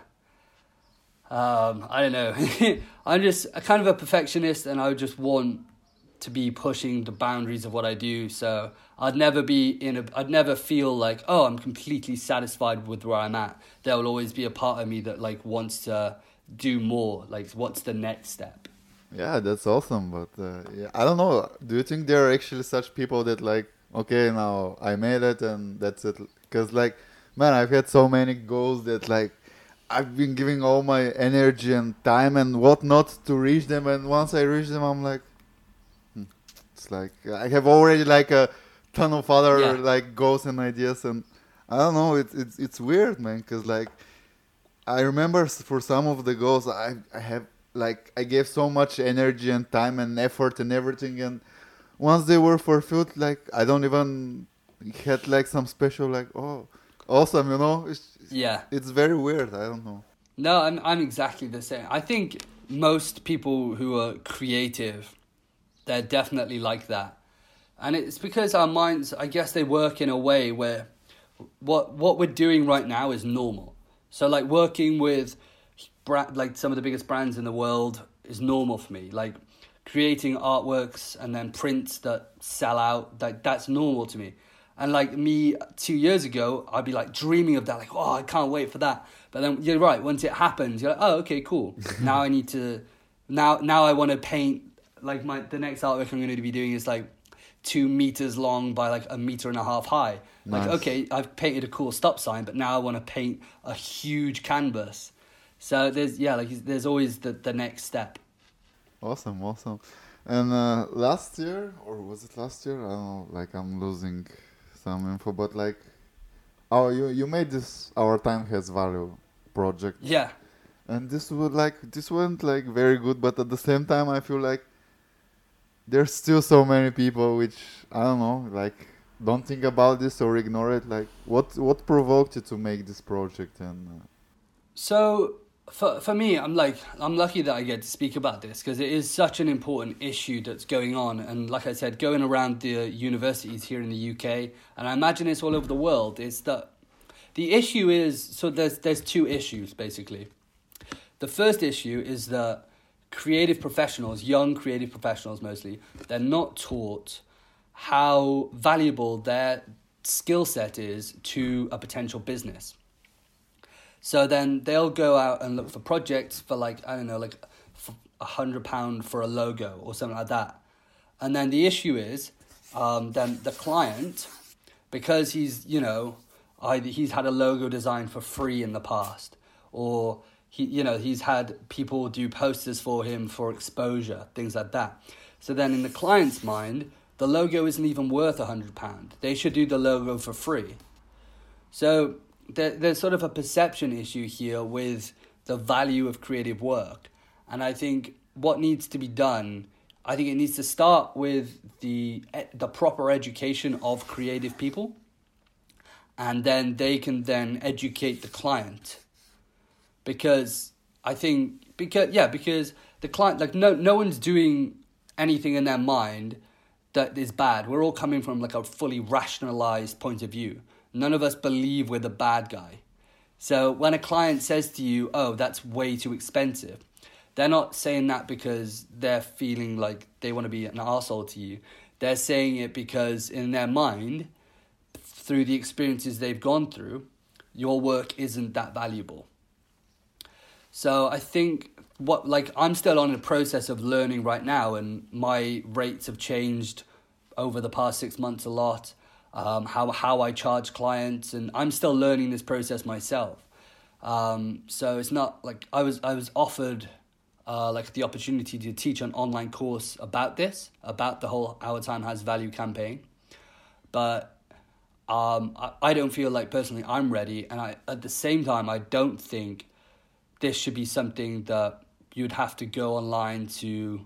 B: um, I don't know. <laughs> I'm just a kind of a perfectionist, and I just want to be pushing the boundaries of what I do. So I'd never be in a. I'd never feel like oh I'm completely satisfied with where I'm at. There will always be a part of me that like wants to do more. Like what's the next step?
A: Yeah, that's awesome. But uh, yeah, I don't know. Do you think there are actually such people that like, okay, now I made it and that's it? Because like, man, I've had so many goals that like I've been giving all my energy and time and whatnot to reach them, and once I reach them, I'm like, hmm. it's like I have already like a ton of other yeah. like goals and ideas, and I don't know. It's it's it's weird, man. Because like I remember for some of the goals I I have like I gave so much energy and time and effort and everything, and once they were fulfilled, like I don't even had like some special like oh awesome, you know? It's,
B: yeah,
A: it's very weird. I don't know.
B: No, I'm I'm exactly the same. I think most people who are creative, they're definitely like that, and it's because our minds, I guess, they work in a way where what what we're doing right now is normal. So like working with brand, like some of the biggest brands in the world is normal for me. Like creating artworks and then prints that sell out, like that's normal to me. And like me two years ago, I'd be like dreaming of that, like, oh, I can't wait for that. But then you're right, once it happens, you're like, oh, okay, cool. <laughs> now I need to, now now I want to paint. Like my the next artwork I'm going to be doing is like two meters long by like a meter and a half high. Like, okay, I've painted a cool stop sign, but now I want to paint a huge canvas. So there's yeah, like there's always the the next step.
A: Awesome, awesome. And uh, last year, or was it last year? I don't know. Like I'm losing some info, but like, oh, you you made this our time has value project.
B: Yeah.
A: And this would like this went like very good, but at the same time, I feel like there's still so many people which I don't know, like don't think about this or ignore it. Like, what what provoked you to make this project and? Uh,
B: so for for me, I'm like I'm lucky that I get to speak about this because it is such an important issue that's going on, and like I said, going around the universities here in the UK, and I imagine it's all over the world. Is that the issue is so there's there's two issues basically. The first issue is that creative professionals, young creative professionals mostly, they're not taught how valuable their skill set is to a potential business. So then they'll go out and look for projects for like I don't know, like a hundred pound for a logo or something like that. And then the issue is, um, then the client, because he's you know, either he's had a logo designed for free in the past, or he you know he's had people do posters for him for exposure, things like that. So then in the client's mind, the logo isn't even worth a hundred pound. They should do the logo for free. So there, there's sort of a perception issue here with the value of creative work. And I think what needs to be done, I think it needs to start with the eh, the proper education of creative people, and then they can then educate the client. Because I think because yeah because the client like no no one's doing anything in their mind that is bad. We're all coming from like a fully rationalized point of view. None of us believe we're the bad guy. So when a client says to you, "Oh, that's way too expensive," they're not saying that because they're feeling like they want to be an asshole to you. They're saying it because in their mind, through the experiences they've gone through, your work isn't that valuable. So I think what like I'm still on the process of learning right now, and my rates have changed over the past six months a lot. Um, how how I charge clients, and I'm still learning this process myself. Um, so it's not like I was I was offered uh, like the opportunity to teach an online course about this, about the whole Our Time Has Value campaign, but um, I, I don't feel like personally I'm ready, and I at the same time I don't think this should be something that you'd have to go online to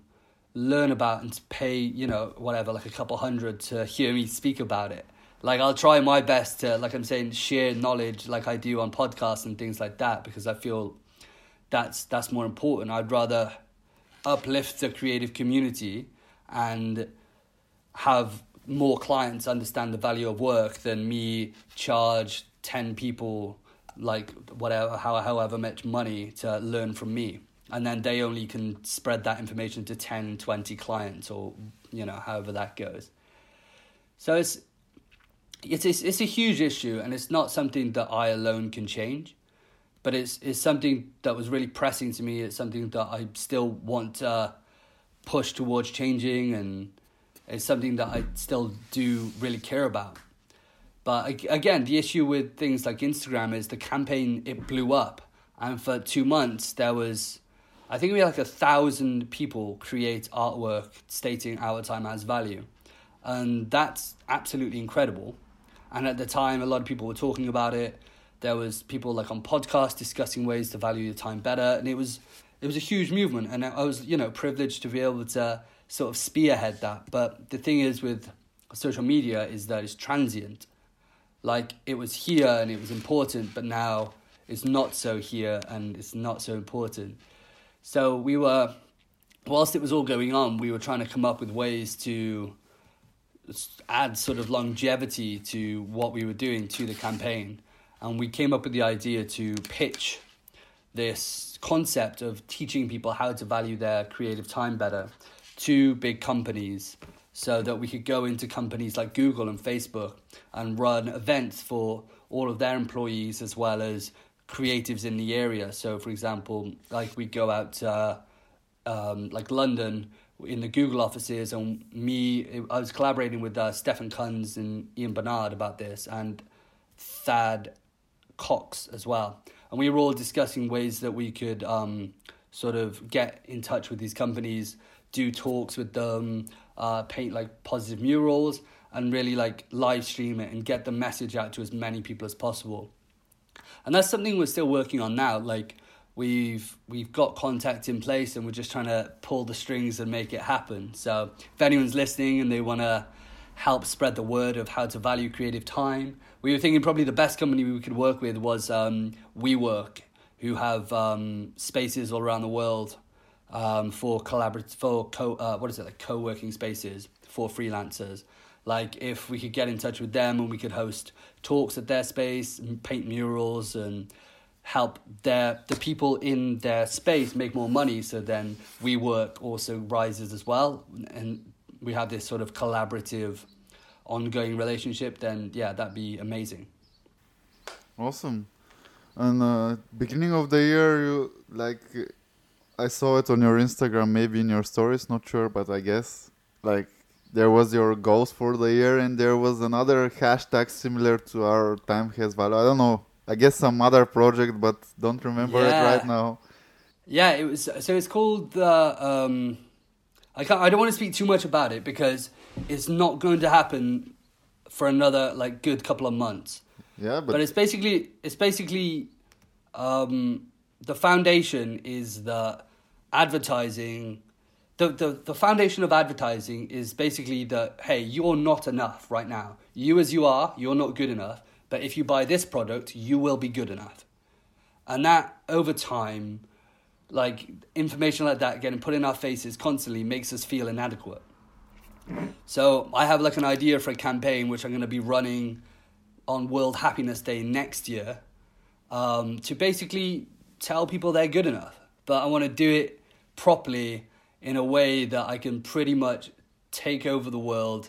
B: learn about and to pay, you know, whatever, like a couple hundred to hear me speak about it. Like I'll try my best to, like I'm saying, share knowledge like I do on podcasts and things like that because I feel that's that's more important. I'd rather uplift the creative community and have more clients understand the value of work than me charge 10 people like whatever how, however much money to learn from me and then they only can spread that information to 10 20 clients or you know however that goes so it's it's it's, it's a huge issue and it's not something that I alone can change but it's it's something that was really pressing to me it's something that I still want to push towards changing and it's something that I still do really care about but again, the issue with things like Instagram is the campaign it blew up, and for two months there was, I think we had like a thousand people create artwork stating our time has value, and that's absolutely incredible. And at the time, a lot of people were talking about it. There was people like on podcasts discussing ways to value your time better, and it was it was a huge movement. And I was you know privileged to be able to sort of spearhead that. But the thing is with social media is that it's transient like it was here and it was important, but now it's not so here and it's not so important. So we were, whilst it was all going on, we were trying to come up with ways to add sort of longevity to what we were doing to the campaign. And we came up with the idea to pitch this concept of teaching people how to value their creative time better to big companies so that we could go into companies like Google and Facebook and run events for all of their employees as well as creatives in the area. So, for example, like we go out to um, like London in the Google offices, and me, I was collaborating with uh, Stefan Kunz and Ian Barnard about this, and Thad Cox as well. And we were all discussing ways that we could um, sort of get in touch with these companies, do talks with them, uh, paint like positive murals and really like live stream it and get the message out to as many people as possible. And that's something we're still working on now. Like we've we've got contact in place and we're just trying to pull the strings and make it happen. So if anyone's listening and they want to help spread the word of how to value creative time, we were thinking probably the best company we could work with was um, WeWork, who have um, spaces all around the world um, for collaborative for co uh, what is it like co-working spaces for freelancers like if we could get in touch with them and we could host talks at their space and paint murals and help their the people in their space make more money so then WeWork also rises as well and we have this sort of collaborative ongoing relationship then yeah that'd be amazing
A: awesome and uh, beginning of the year you like I saw it on your Instagram, maybe in your stories, not sure, but I guess like there was your goals for the year, and there was another hashtag similar to our time has value. I don't know. I guess some other project, but don't remember yeah. it right now.
B: Yeah, it was. So it's called the. Um, I can't. I don't want to speak too much about it because it's not going to happen for another like good couple of months.
A: Yeah, but,
B: but it's basically it's basically um, the foundation is that advertising the, the, the foundation of advertising is basically that hey you're not enough right now you as you are you're not good enough but if you buy this product you will be good enough. And that over time like information like that getting put in our faces constantly makes us feel inadequate. So i have like an idea for a campaign which i'm going to be running on world happiness day next year um, to basically tell people they're good enough. But i want to do it properly in a way that I can pretty much take over the world,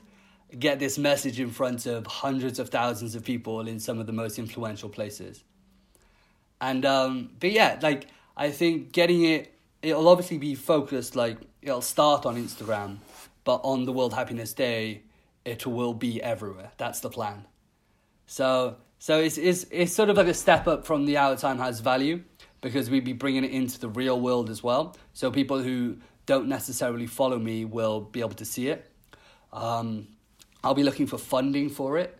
B: get this message in front of hundreds of thousands of people in some of the most influential places. And um, but yeah, like I think getting it, it'll obviously be focused. Like it'll start on Instagram, but on the World Happiness Day, it will be everywhere. That's the plan. So so it's it's it's sort of like a step up from the Our Time Has Value because we'd be bringing it into the real world as well. So people who don't necessarily follow me will be able to see it. Um, I'll be looking for funding for it.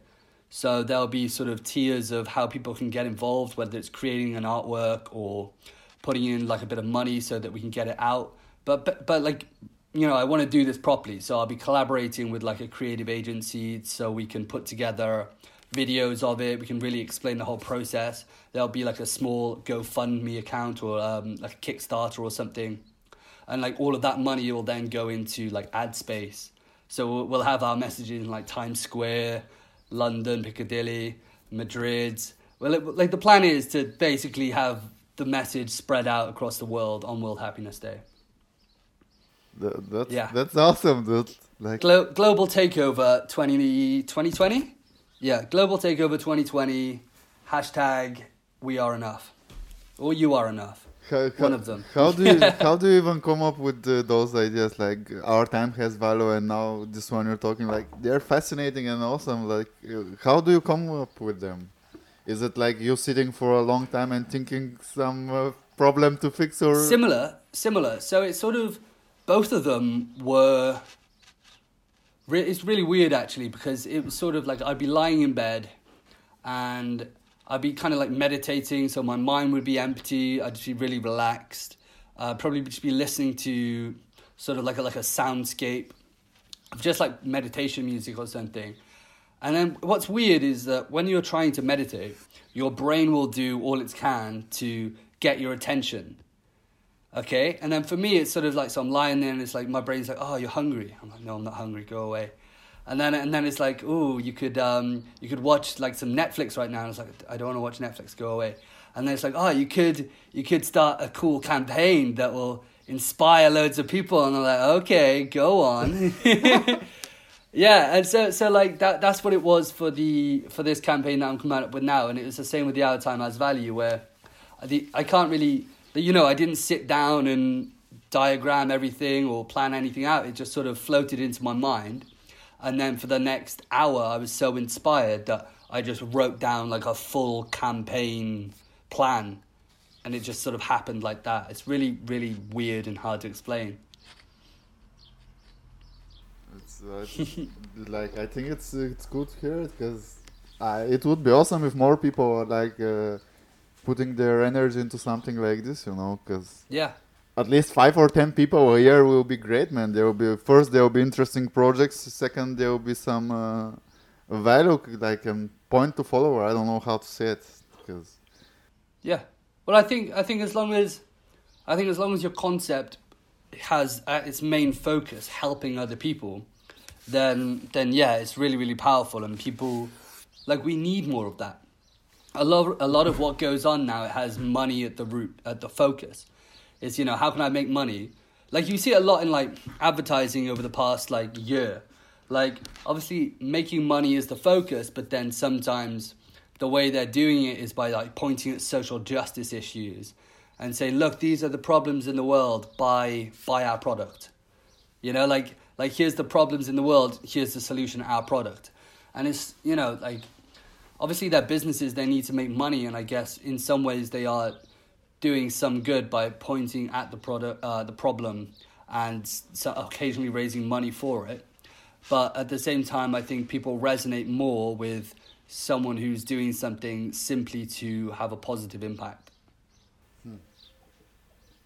B: So there'll be sort of tiers of how people can get involved, whether it's creating an artwork or putting in like a bit of money so that we can get it out. But but, but like you know, I want to do this properly. So I'll be collaborating with like a creative agency so we can put together videos of it. We can really explain the whole process. There'll be like a small GoFundMe account or um, like a Kickstarter or something and like all of that money will then go into like ad space. So we'll have our messages in like Times Square, London, Piccadilly, Madrid. Well, it, like the plan is to basically have the message spread out across the world on World Happiness Day.
A: That, that's yeah. that's awesome. That's like
B: Glo- global takeover 20, 2020? Yeah, global takeover 2020. Hashtag we are enough, or you are enough.
A: How,
B: One of them.
A: How do you <laughs> how do you even come up with uh, those ideas? Like our time has value, and now this one you're talking like they're fascinating and awesome. Like, how do you come up with them? Is it like you sitting for a long time and thinking some uh, problem to fix, or
B: similar? Similar. So it's sort of both of them were. Re- it's really weird actually because it was sort of like I'd be lying in bed, and I'd be kind of like meditating, so my mind would be empty. I'd just be really relaxed. Uh, probably just be listening to sort of like a, like a soundscape of just like meditation music or something. And then what's weird is that when you're trying to meditate, your brain will do all it can to get your attention. Okay? And then for me, it's sort of like, so I'm lying there and it's like, my brain's like, oh, you're hungry. I'm like, no, I'm not hungry, go away and then and then it's like, oh, you could um, you could watch like some Netflix right now. And it's like, I don't want to watch Netflix. Go away. And then it's like, oh, you could you could start a cool campaign that will inspire loads of people. And I'm like, okay, go on. <laughs> yeah, and so so like that that's what it was for the for this campaign that I'm coming up with now. And it was the same with the Our Time Has Value, where the I can't really you know I didn't sit down and diagram everything or plan anything out. It just sort of floated into my mind and then for the next hour, I was so inspired that I just wrote down like a full campaign plan. And it just sort of happened like that. It's really, really weird and hard to explain.
A: It's, uh, <laughs> like I think it's it's good here because uh, it would be awesome if more people are like uh, putting their energy into something like this, you know? Because
B: yeah,
A: at least five or ten people a year will be great, man. There will be first there will be interesting projects. Second, there will be some uh, value, like a um, point to follow. I don't know how to say it because.
B: Yeah, well, I think I think as long as I think as long as your concept has at its main focus helping other people, then then yeah, it's really really powerful, and people like we need more of that. A lot a lot of what goes on now it has money at the root at the focus is you know how can I make money? Like you see a lot in like advertising over the past like year. Like obviously making money is the focus, but then sometimes the way they're doing it is by like pointing at social justice issues and saying, look, these are the problems in the world. Buy buy our product. You know, like like here's the problems in the world. Here's the solution. Our product. And it's you know like obviously they're businesses. They need to make money, and I guess in some ways they are doing some good by pointing at the product, uh, the problem, and so occasionally raising money for it. But at the same time, I think people resonate more with someone who's doing something simply to have a positive impact.
A: Hmm.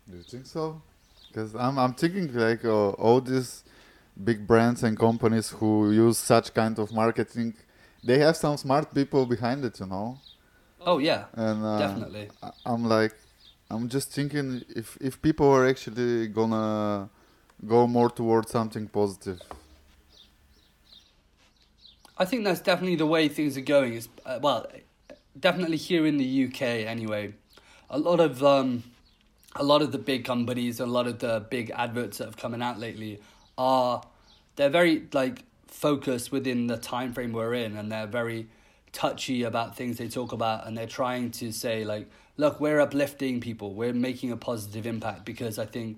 A: Do you think so? Because I'm I'm thinking like uh, all these big brands and companies who use such kind of marketing, they have some smart people behind it, you know.
B: Oh yeah,
A: And uh,
B: definitely.
A: I'm like, I'm just thinking if if people are actually gonna go more towards something positive.
B: I think that's definitely the way things are going. Is uh, well, definitely here in the UK anyway. A lot of um, a lot of the big companies, a lot of the big adverts that have coming out lately are they're very like focused within the time frame we're in, and they're very touchy about things they talk about, and they're trying to say like, look, we're uplifting people, we're making a positive impact because I think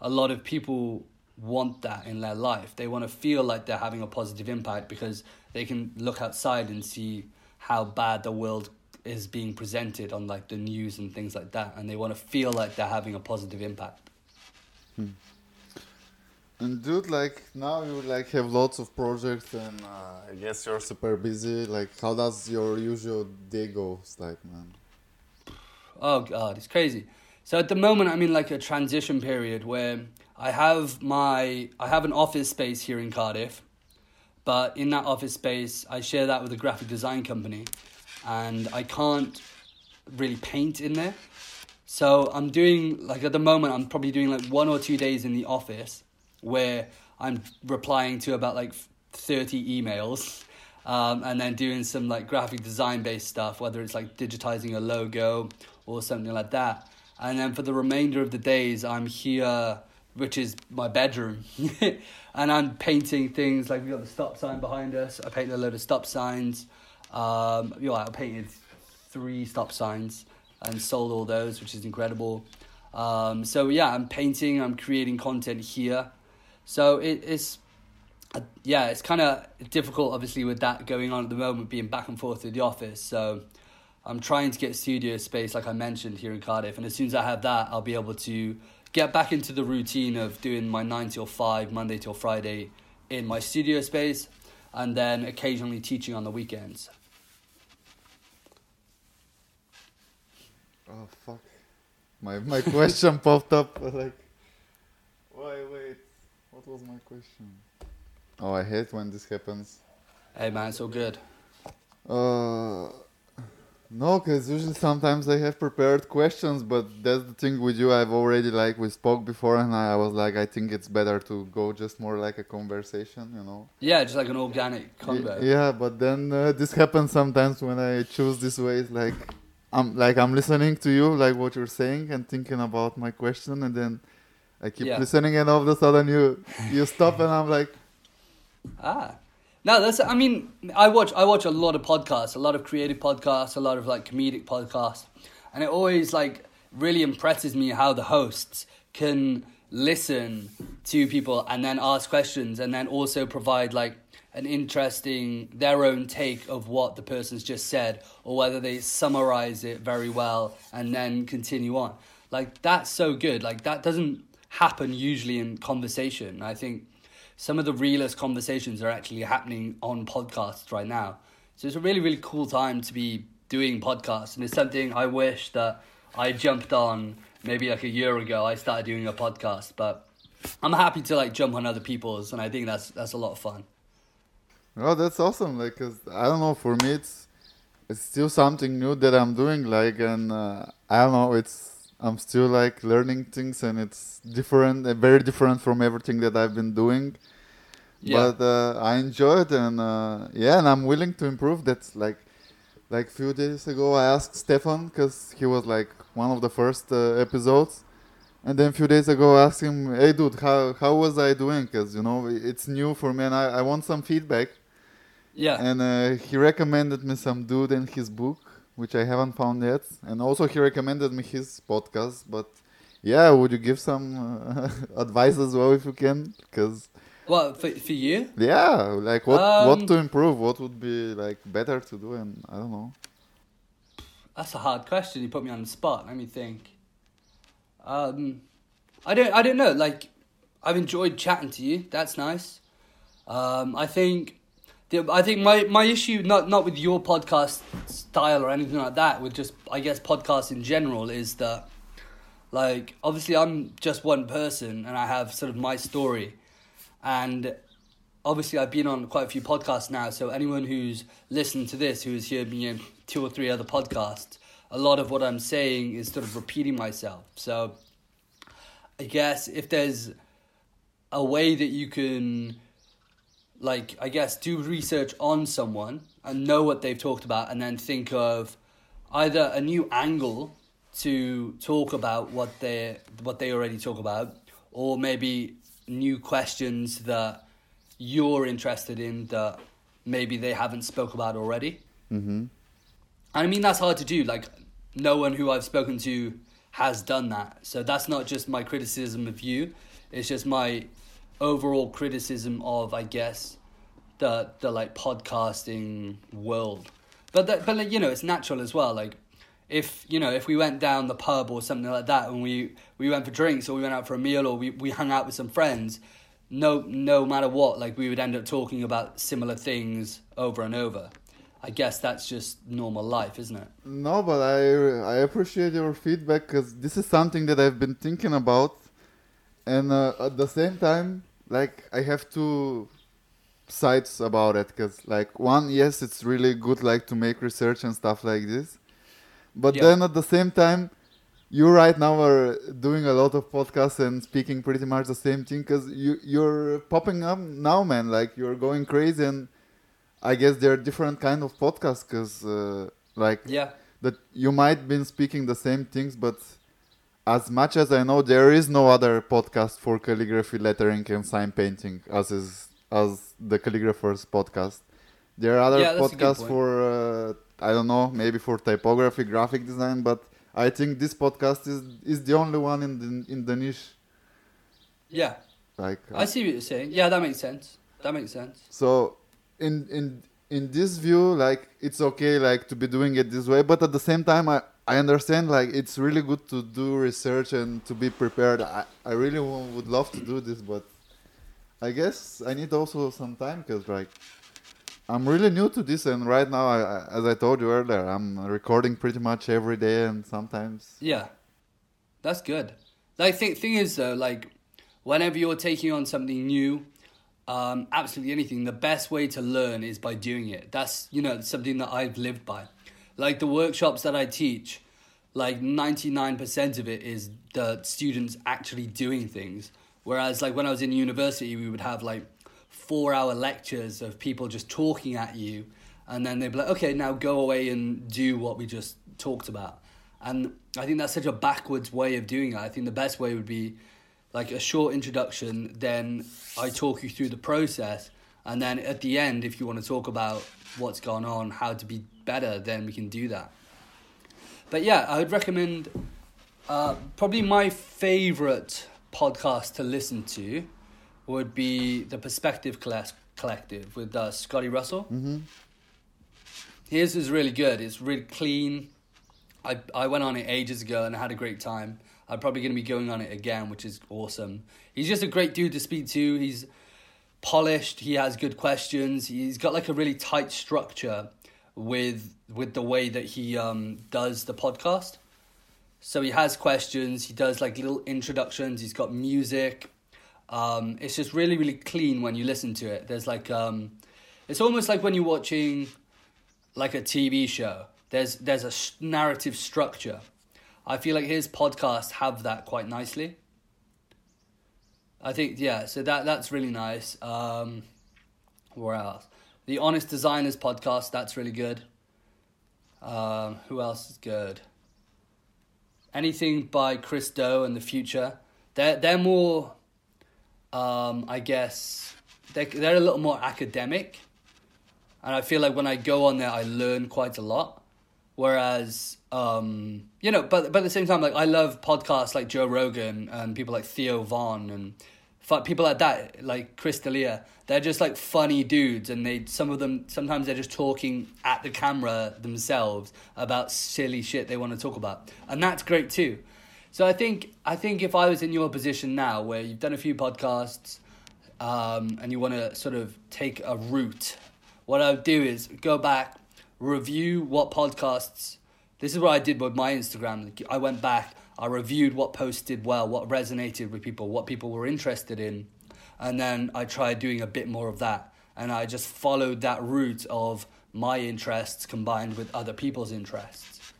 B: a lot of people want that in their life. They want to feel like they're having a positive impact because they can look outside and see how bad the world is being presented on like the news and things like that and they want to feel like they're having a positive impact.
A: And dude, like now you like have lots of projects, and uh, I guess you're super busy. Like, how does your usual day goes? Like, man.
B: Oh god, it's crazy. So at the moment I'm in like a transition period where I have my I have an office space here in Cardiff, but in that office space I share that with a graphic design company and I can't really paint in there. So I'm doing like at the moment I'm probably doing like one or two days in the office where I'm replying to about like 30 emails um, and then doing some like graphic design based stuff, whether it's like digitizing a logo or something like that. And then for the remainder of the days, I'm here, which is my bedroom, <laughs> and I'm painting things like we got the stop sign behind us. I painted a load of stop signs. Um, you know, I painted three stop signs and sold all those, which is incredible. Um, so yeah, I'm painting. I'm creating content here. So it, it's uh, yeah, it's kind of difficult, obviously, with that going on at the moment, being back and forth to the office. So I'm trying to get studio space, like I mentioned, here in Cardiff. And as soon as I have that, I'll be able to get back into the routine of doing my 9 till 5, Monday till Friday in my studio space, and then occasionally teaching on the weekends.
A: Oh fuck. My my <laughs> question popped up like. Why wait? What was my question? Oh, I hate when this happens.
B: Hey, man, it's all good.
A: Uh, no, because usually sometimes I have prepared questions, but that's the thing with you. I've already like we spoke before, and I was like, I think it's better to go just more like a conversation, you know.
B: Yeah, just like an organic convo.
A: Yeah, but then uh, this happens sometimes when I choose this way. It's like I'm like I'm listening to you, like what you're saying, and thinking about my question, and then I keep
B: Yeah.
A: listening, and all of a sudden you you stop, and I'm like,
B: Ah, no, that's. I mean, I watch. I watch a lot of podcasts, a lot of creative podcasts, a lot of like comedic podcasts, and it always like really impresses me how the hosts can listen to people and then ask questions and then also provide like an interesting their own take of what the person's just said or whether they summarize it very well and then continue on like that's so good like that doesn't happen usually in conversation i think some of the realest conversations are actually happening on podcasts right now. So it's a really, really cool time to be doing podcasts. And it's something I wish that I jumped on maybe like a year ago. I started doing a podcast, but I'm happy to like jump on other people's. And I think that's, that's a lot of fun.
A: Oh, that's awesome! Like, cause I don't know. For me, it's it's still something new that I'm doing. Like, and uh, I don't know. It's I'm still like learning things, and it's different, uh, very different from everything that I've been doing.
B: Yeah.
A: But uh, I enjoy it, and uh, yeah, and I'm willing to improve. That's like, like few days ago, I asked Stefan because he was like one of the first uh, episodes, and then a few days ago, I asked him, "Hey, dude, how how was I doing? Because you know it's new for me, and I, I want some feedback."
B: Yeah.
A: And uh, he recommended me some dude and his book, which I haven't found yet. And also he recommended me his podcast. But yeah, would you give some uh, <laughs> advice as well if you can? Because
B: Well, for, for you?
A: yeah, like what
B: Um,
A: what to improve? What would be like better to do? And I don't know.
B: That's a hard question. You put me on the spot. Let me think. Um, I don't. I don't know. Like, I've enjoyed chatting to you. That's nice. Um, I think. I think my, my issue not not with your podcast style or anything like that. With just I guess podcasts in general is that, Like, obviously, I'm just one person and I have sort of my story. And obviously, I've been on quite a few podcasts now. So, anyone who's listened to this, who has heard me in two or three other podcasts, a lot of what I'm saying is sort of repeating myself. So, I guess if there's a way that you can, like, I guess, do research on someone and know what they've talked about and then think of either a new angle to talk about what they what they already talk about or maybe new questions that you're interested in that maybe they haven't spoke about already.
A: Mm-hmm.
B: And I mean that's hard to do. Like no one who I've spoken to has done that. So that's not just my criticism of you. It's just my overall criticism of I guess the the like podcasting world. But that, but like, you know it's natural as well. Like if you know if we went down the pub or something like that and we we went for drinks or we went out for a meal or we, we hung out with some friends no no matter what like we would end up talking about similar things over and over i guess that's just normal life isn't it
A: No, but I I appreciate your feedback because this is something that I've been thinking about, and uh, at the same time, like I have two sides about it. Because like one, yes, it's really good like to make research and stuff like this, but
B: Yeah.
A: then at the same time, you right now are doing a lot of podcasts and speaking pretty much the same thing because you you're popping up now, man. Like you're going crazy, and I guess there are different kind of podcasts because uh, like
B: yeah
A: that you might been speaking the same things, but as much as I know, there is no other podcast for calligraphy, lettering, and sign painting as is as the calligrapher's podcast. There are other
B: Yeah, that's a good
A: podcasts for uh, I don't know, maybe for typography, graphic design, but I think this podcast is is the only one in the in the niche.
B: yeah.
A: Like
B: i see what you're saying. Yeah that makes sense. That makes sense.
A: So in in in this view, like it's okay like to be doing it this way, but at the same time I I understand like it's really good to do research and to be prepared. I, I really would love to do this, but I guess I need also some time because like I'm really new to this, and right now, I, as I told you earlier, I'm recording pretty much every day, and sometimes
B: Yeah, that's good. Like, thing thing is though, like, whenever you're taking on something new, um, absolutely anything, the best way to learn is by doing it. That's you know something that I've lived by. Like the workshops that I teach, like ninety nine percent of it is the students actually doing things. Whereas, like when I was in university, we would have like four hour lectures of people just talking at you, and then they'd be like, okay, now go away and do what we just talked about. And I think that's such a backwards way of doing it. I think the best way would be like a short introduction, then I talk you through the process, and then at the end, if you want to talk about what's gone on, how to be better, then we can do that. But yeah, I would recommend uh, probably my favorite podcast to listen to would be the Perspective Colle- Collective with uh, Scotty Russell.
A: hmm
B: His is really good. It's really clean. I I went on it ages ago and I had a great time. I'm probably going to be going on it again, which is awesome. He's just a great dude to speak to. He's polished. He has good questions. He's got like a really tight structure with with the way that he um, does the podcast. So he has questions. He does like little introductions. He's got music. Um, it's just really really clean when you listen to it. There's like um, it's almost like when you're watching like a TV show. There's there's a narrative structure. I feel like his podcasts have that quite nicely. I think yeah, so that that's really nice. Um, where else? The Honest Designers podcast that's really good. Um, who else is good? Anything by Chris Do and the Futur. They're they're more, um, I guess, they they're a little more academic and I feel like when I go on there, I learn quite a lot. Whereas, um, you know, but but at the same time, like I love podcasts like Joe Rogan and people like Theo Von and people like that, like Chris D'Elia. They're just like funny dudes, and they some of them sometimes they're just talking at the camera themselves about silly shit they want to talk about, and that's great too. So I think I think if I was in your position now, where you've done a few podcasts, um, and you want to sort of take a route, what I would do is go back, review what podcasts. This is what I did with my Instagram. I went back, I reviewed what posts did well, what resonated with people, what people were interested in, and then I tried doing a bit more of that. And I just followed that route of my interests combined with other people's interests.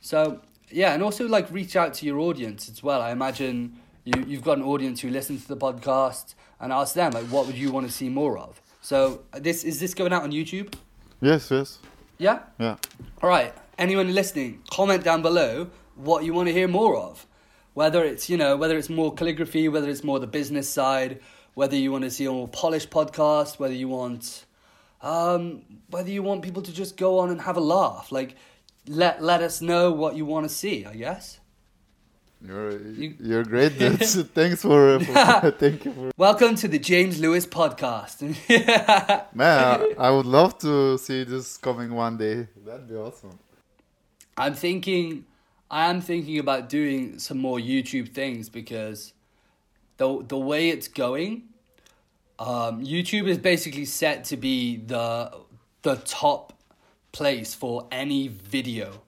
B: So yeah, and also like reach out to your audience as well. I imagine you you've got an audience who listens to the podcast and ask them like, what would you want to see more of? So this is this going out on YouTube?
A: Yes, yes.
B: Yeah.
A: Yeah.
B: All right. Anyone listening, comment down below what you want to hear more of. Whether it's you know whether it's more calligraphy, whether it's more the business side, whether you want to see a more polished podcast, whether you want, um, whether you want people to just go on and have a laugh. Like, let let us know what you want to see. I guess.
A: You're
B: You-
A: you, are great. <laughs> That's, thanks for, for <laughs> <laughs> thank you for
B: Welcome to the James Lewis podcast.
A: man. I, I would love to see this coming one day. That'd be awesome.
B: I'm thinking, I am thinking about doing some more YouTube things because the the way it's going, um, YouTube is basically set to be the the top place for any video,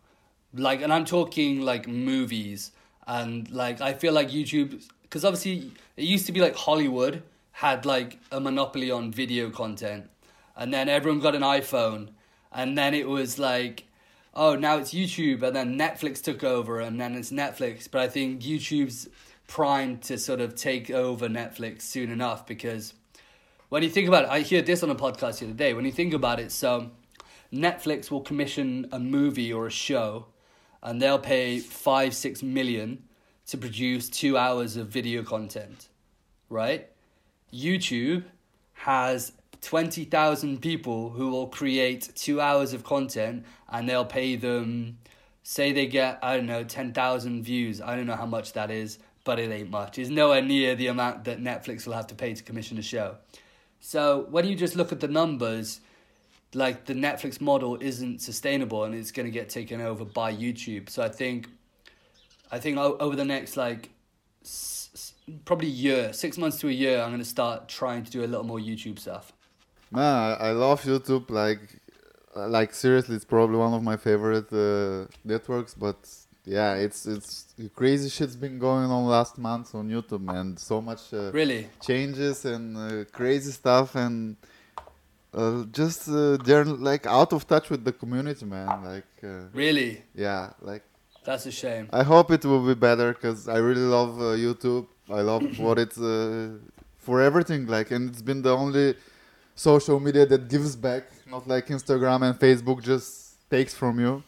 B: like, and I'm talking like movies and like I feel like YouTube because obviously it used to be like Hollywood had like a monopoly on video content, and then everyone got an iPhone, and then it was like oh, now it's YouTube, and then Netflix took over, and then it's Netflix. But I think YouTube's primed to sort of take over Netflix soon enough because when you think about it, I hear this on a podcast the other day. When you think about it, so Netflix will commission a movie or a show, and they'll pay five, six million to produce two hours of video content, right? YouTube has 20,000 people who will create two hours of content and they'll pay them, say they get, I don't know, 10,000 views. I don't know how much that is, but it ain't much. It's nowhere near the amount that Netflix will have to pay to commission a show. So when you just look at the numbers, like the Netflix model isn't sustainable and it's going to get taken over by YouTube. So I think, I think over the next like s- probably year, six months to a year, I'm going to start trying to do a little more YouTube stuff.
A: Man, I, love YouTube. Like, like seriously, it's probably one of my favorite uh, networks. But yeah, it's it's crazy shit's been going on last month on YouTube, man. So much uh,
B: Really?
A: changes and uh, crazy stuff, and uh, just uh, they're like out of touch with the community, man. Like, uh,
B: Really?
A: yeah, like
B: That's a shame.
A: I hope it will be better because I really love uh, YouTube. I love <clears throat> what it's uh, for everything like, and it's been the only social media that gives back, not like Instagram and Facebook just takes from you.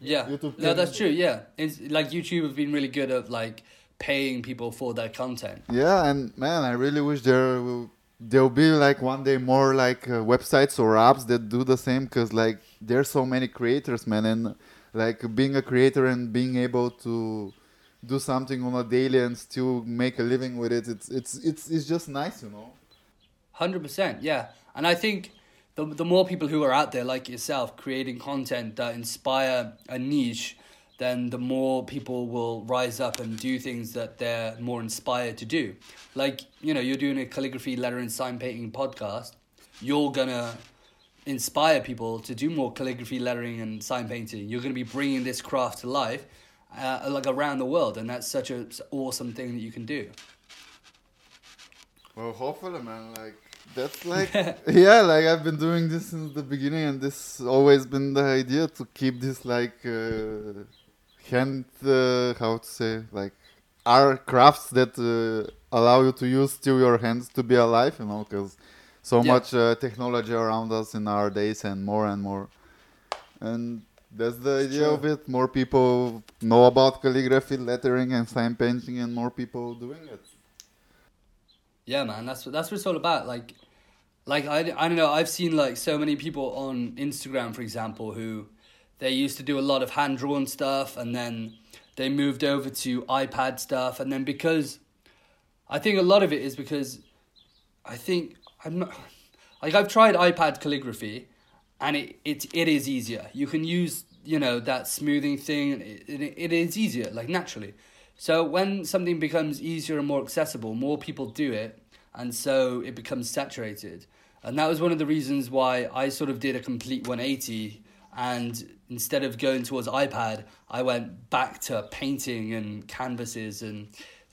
B: Yeah.
A: YouTube
B: No, that's true. Yeah. It's like YouTube have been really good at like paying people for their content.
A: Yeah, and man, I really wish there will there'll be like one day more like uh, websites or apps that do the same because like there's so many creators, man, and like being a creator and being able to do something on a daily and still make a living with it, it's it's it's it's just nice, you know.
B: Hundred percent, yeah. And I think the the more people who are out there like yourself creating content that inspire a niche, then the more people will rise up and do things that they're more inspired to do. Like you know, you're doing a calligraphy, letter, and sign painting podcast. You're gonna inspire people to do more calligraphy, lettering, and sign painting. You're gonna be bringing this craft to life, uh, like around the world, and that's such an awesome thing that you can do.
A: Well, hopefully, man. Like that's <laughs> like yeah, like I've been doing this since the beginning, and this always been the idea to keep this like uh, hand, uh, how to say, like are crafts that uh, allow you to use still your hands to be alive, you know, because so
B: Yeah.
A: much uh, technology around us in our days, and more and more, and. That's the idea
B: true.
A: of it. More people know about calligraphy, lettering, and sign painting, and more people doing it.
B: Yeah, man, that's what that's what it's all about. Like, like I, I don't know. I've seen like so many people on Instagram, for example, who they used to do a lot of hand drawn stuff, and then they moved over to iPad stuff, and then because I think a lot of it is because I think I'm not like I've tried iPad calligraphy, and it it it is easier. You can use you know that smoothing thing, it, it, it is easier like naturally. So when something becomes easier and more accessible, more people do it, and so it becomes saturated. And that was one of the reasons why I sort of did a complete 180 and instead of going towards iPad, I went back to painting and canvases and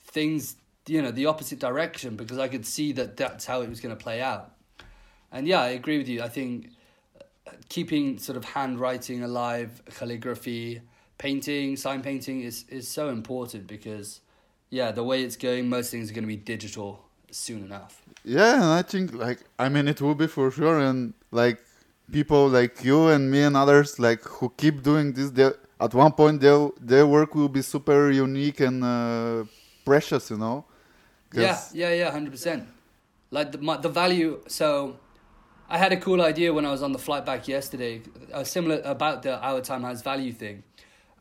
B: things, you know, the opposite direction because I could see that that's how it was going to play out. And yeah, I agree with you. I think uh, keeping sort of handwriting alive, calligraphy, painting, sign painting is is so important because yeah, the way it's going, most things are going to be digital soon enough.
A: Yeah, and I think like I mean it will be for sure, and like people like you and me and others like who keep doing this, they at one point their their work will be super unique and uh, precious, you know.
B: Yeah, yeah, yeah, hundred percent. Like the my, the value. So, I had a cool idea when I was on the flight back yesterday. Uh, similar about the our time has value thing,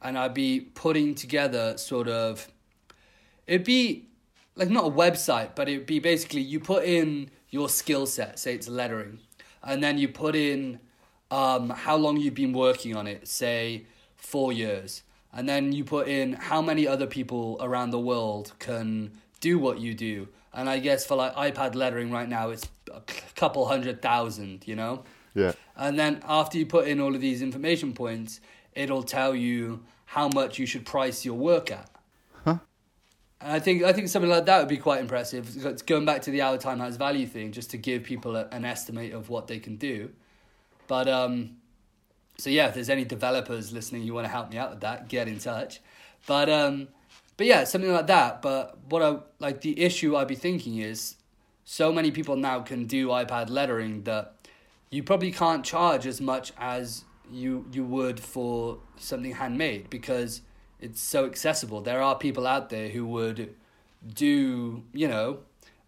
B: and I'd be putting together sort of. It'd be like not a website, but it'd be basically you put in your skill set, say it's lettering, and then you put in um, how long you've been working on it, say four years, and then you put in how many other people around the world can do what you do. And I guess for like iPad lettering right now, it's a couple hundred thousand, you know?
A: Yeah.
B: And then after you put in all of these information points, it'll tell you how much you should price your work at. I think I think something like that would be quite impressive. It's going back to the hour time has value thing, just to give people a, an estimate of what they can do. But um, so yeah, if there's any developers listening, you want to help me out with that, get in touch. But um, but yeah, something like that. But what I like the issue I'd be thinking is, so many people now can do iPad lettering that you probably can't charge as much as you you would for something handmade because it's so accessible. There are people out there who would do you know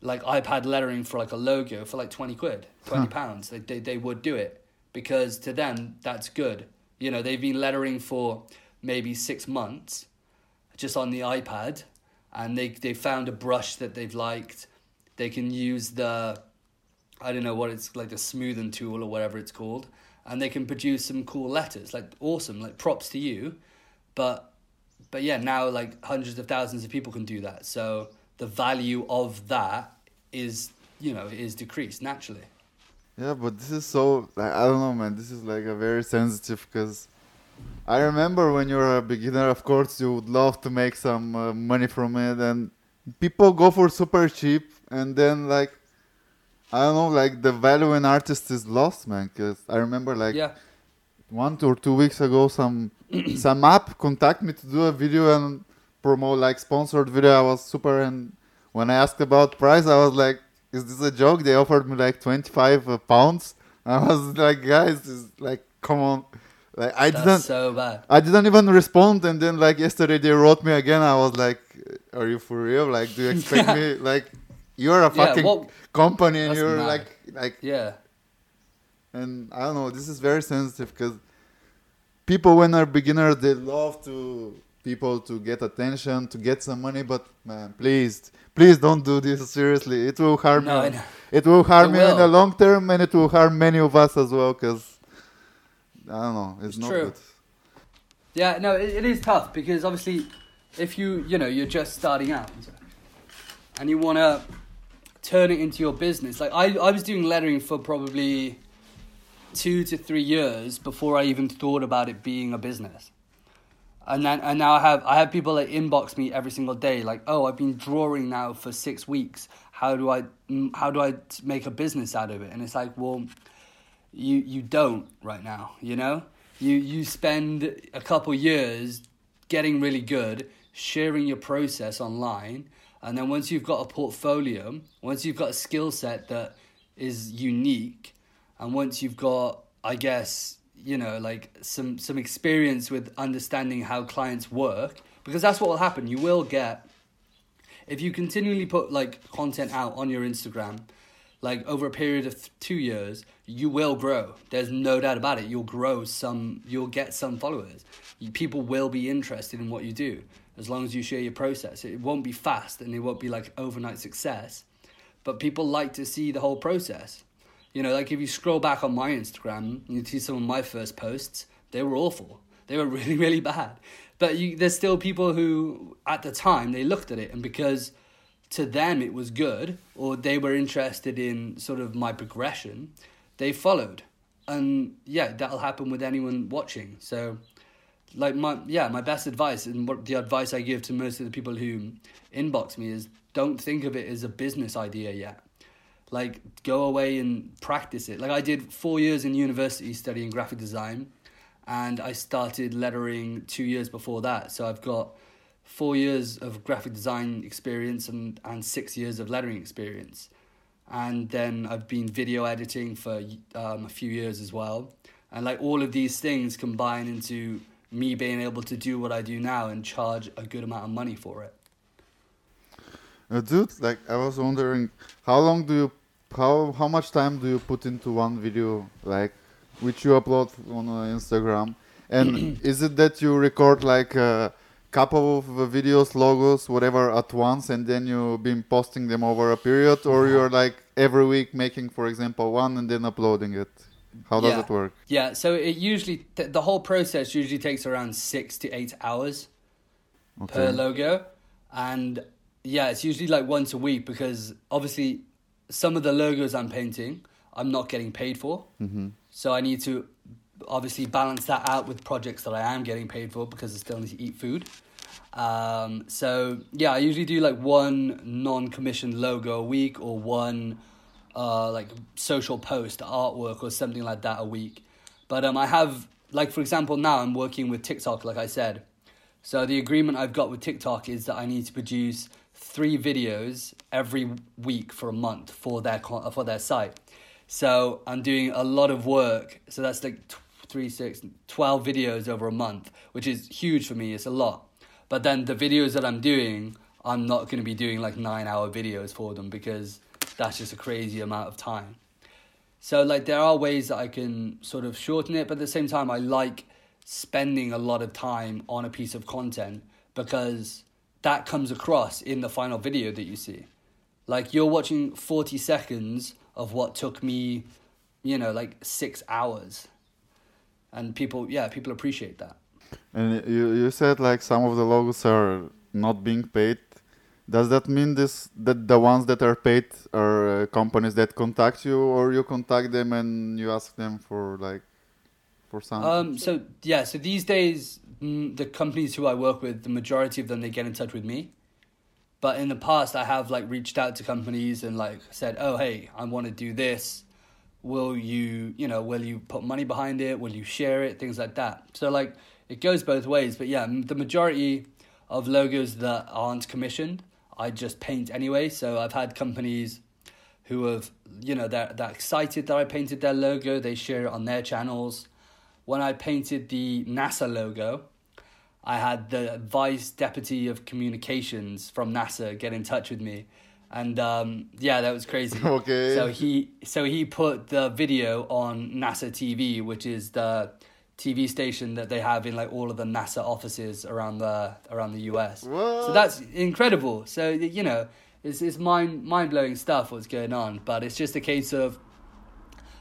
B: like iPad lettering for like a logo for like twenty quid, twenty pounds. They, they they would do it because to them that's good. You know they've been lettering for maybe six months just on the iPad, and they they found a brush that they've liked. They can use the, I don't know what it's like the smoothing tool or whatever it's called, and they can produce some cool letters. Like awesome, like props to you, but but yeah, now like hundreds of thousands of people can do that. So the value of that is you know is decreased naturally.
A: Yeah, but this is so like, I don't know, man. This is like a very sensitive because I remember when you were a beginner, of course, you would love to make some uh, money from it, and people go for super cheap, and then like I don't know, like the value in artist is lost, man. Because I remember like
B: Yeah,
A: one or two weeks ago, some <clears throat> some app contact me to do a video and promote like sponsored video. I was super, and when I asked about price, I was like, "Is this a joke?" They offered me like twenty five uh, pounds. <laughs> I was like, "Guys, this is like, come on." Like I
B: that's
A: didn't,
B: so bad.
A: I didn't even respond, and then like yesterday they wrote me again. I was like, "Are you for real? Like, do you expect <laughs> me? Like, you're a
B: Yeah,
A: fucking
B: what-
A: company, and you're
B: mad.
A: like, like
B: Yeah,
A: and I don't know. This is very sensitive because people, when are beginners, they love to people to get attention, to get some money. But man, please, please don't do this seriously. It will harm
B: no, I
A: you.
B: know.
A: It will harm
B: It
A: you in the long term, and it will harm many of us as well. Because I don't know, it's,
B: It's
A: not
B: true.
A: good.
B: Yeah, no, it, it is tough because obviously, if you you know you're just starting out, and you want to turn it into your business. Like I, I was doing lettering for probably two to three years before I even thought about it being a business. And then and now I have I have people that inbox me every single day like, oh, I've been drawing now for six weeks. How do I mm, how do I make a business out of it? And it's like, well, you you don't right now you know you you spend a couple years getting really good sharing your process online and then once you've got a portfolio once you've got a skill set that is unique and once you've got i guess you know like some some experience with understanding how clients work because that's what will happen you will get if you continually put like content out on your Instagram, like over a period of th- two years, you will grow. There's no doubt about it. You'll grow some. You'll get some followers. You, people will be interested in what you do as long as you share your process. It won't be fast and it won't be like overnight success, but people like to see the whole process. You know, like if you scroll back on my Instagram, you see some of my first posts. They were awful. They were <laughs> really, really bad. But you, there's still people who, at the time, they looked at it, and because to them it was good, or they were interested in sort of my progression, they followed. and yeah, that'll happen with anyone watching. So, like my yeah, my best advice and what the advice I give to most of the people who inbox me is don't think of it as a business idea yet. Like go away and practice it. Like I did four years in university studying graphic design, and I started lettering two years before that. So I've got four years of graphic design experience and, and six years of lettering experience and then I've been video editing for um, a few years as well. And like all of these things combine into me being able to do what I do now and charge a good amount of money for it.
A: Uh, dude, like I was wondering, how long do you, how how much time do you put into one video, like which you upload on uh, Instagram? And <clears throat> is it that you record like? a couple of videos, logos, whatever at once, and then you've been posting them over a period, or you're like every week making, for example, one and then uploading it? How does
B: yeah.
A: it work?
B: Yeah, so it usually th- the whole process usually takes around six to eight hours okay. per logo, and yeah, it's usually like once a week because obviously some of the logos I'm painting I'm not getting paid for, mm-hmm. so I need to obviously balance that out with projects that I am getting paid for because I still need to eat food. Um, so yeah, I usually do like one non-commissioned logo a week or one uh, like social post, artwork or something like that a week. But um, I have like for example now I'm working with TikTok, like I said. So the agreement I've got with TikTok is that I need to produce three videos every week for a month for their for their site. So I'm doing a lot of work. So that's like three, six, 12 videos over a month, which is huge for me. It's a lot. But then the videos that I'm doing, I'm not going to be doing like nine hour videos for them because that's just a crazy amount of time. So, like, there are ways that I can sort of shorten it, but at the same time, I like spending a lot of time on a piece of content because that comes across in the final video that you see. Like, you're watching 40 seconds of what took me, you know, like six hours. And people yeah people appreciate that.
A: And you you said like some of the logos are not being paid. Does that mean this that the ones that are paid are uh, companies that contact you or you contact them and you ask them for like for some
B: um so yeah so these days Mm, the companies who i work with the majority of them they get in touch with me. But in the past i have like reached out to companies and like said oh hey i want to do this. Will you you know will you put money behind it? Will you share it? Things like that. So like it goes both ways. But yeah the majority of logos that aren't commissioned i just paint anyway. So i've had companies who have you know they're, they're excited that i painted their logo. They share it on their channels when i painted the nasa logo i had the vice deputy of communications from nasa get in touch with me and um, yeah, that was crazy. <laughs>
A: Okay.
B: So he so he put the video on NASA TV, which is the TV station that they have in like all of the NASA offices around the around the US.
A: What?
B: So that's incredible. So you know, it's it's mind mind blowing stuff what's going on. But it's just a case of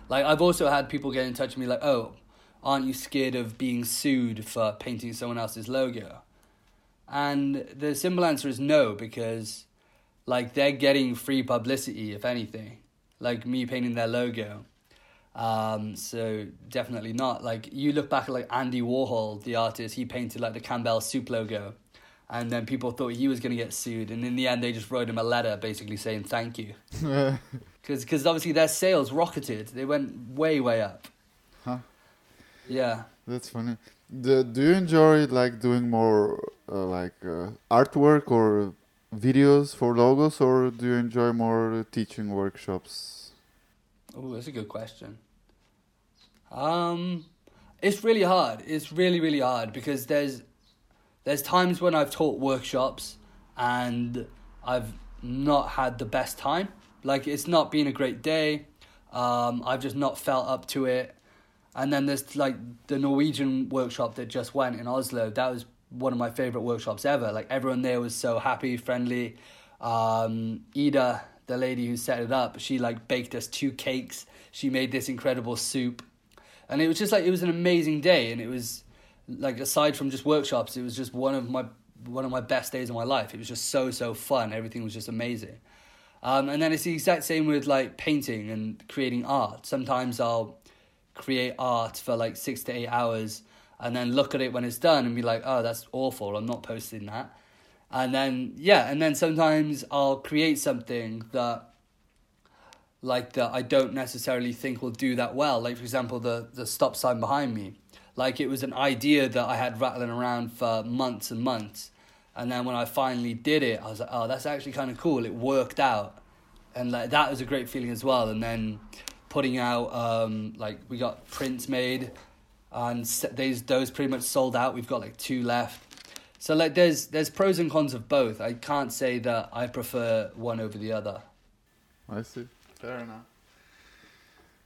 B: like I've also had people get in touch with me like, oh, aren't you scared of being sued for painting someone else's logo? And the simple answer is no, because like they're getting free publicity if anything like me painting their logo. Um, so definitely not. Like you look back at like andy warhol the artist he painted like the campbell soup logo and then people thought he was going to get sued and in the end they just wrote him a letter basically saying thank you. <laughs> Because cause obviously their sales rocketed. They went way way up yeah
A: that's funny do, do you enjoy like doing more uh, like uh, artwork or videos for logos or do you enjoy more teaching workshops?
B: Oh, that's a good question. Um, it's really hard. It's really really hard because there's there's times when I've taught workshops and I've not had the best time. Like it's not been a great day. Um, I've just not felt up to it. And then there's like the Norwegian workshop that just went in Oslo. That was one of my favorite workshops ever. Like everyone there was so happy, friendly. Um, Ida, the lady who set it up, she like baked us two cakes. She made this incredible soup, and it was just like it was an amazing day. And it was like aside from just workshops, it was just one of my one of my best days of my life. It was just so so fun. Everything was just amazing. Um, and then it's the exact same with like painting and creating art. Sometimes I'll create art for like six to eight hours and then look at it when it's done and be like, oh, that's awful. I'm not posting that. And then, yeah, and then sometimes I'll create something that, like, that I don't necessarily think will do that well. Like, for example, the, the stop sign behind me. Like, it was an idea that I had rattling around for months and months. And then when I finally did it, I was like, oh, that's actually kind of cool. It worked out. And like, that was a great feeling as well. And then putting out, um, like, we got prints made and those those pretty much sold out. We've got like two left. So like there's there's pros and cons of both. I can't say that I prefer one over the other.
A: I see. Fair enough.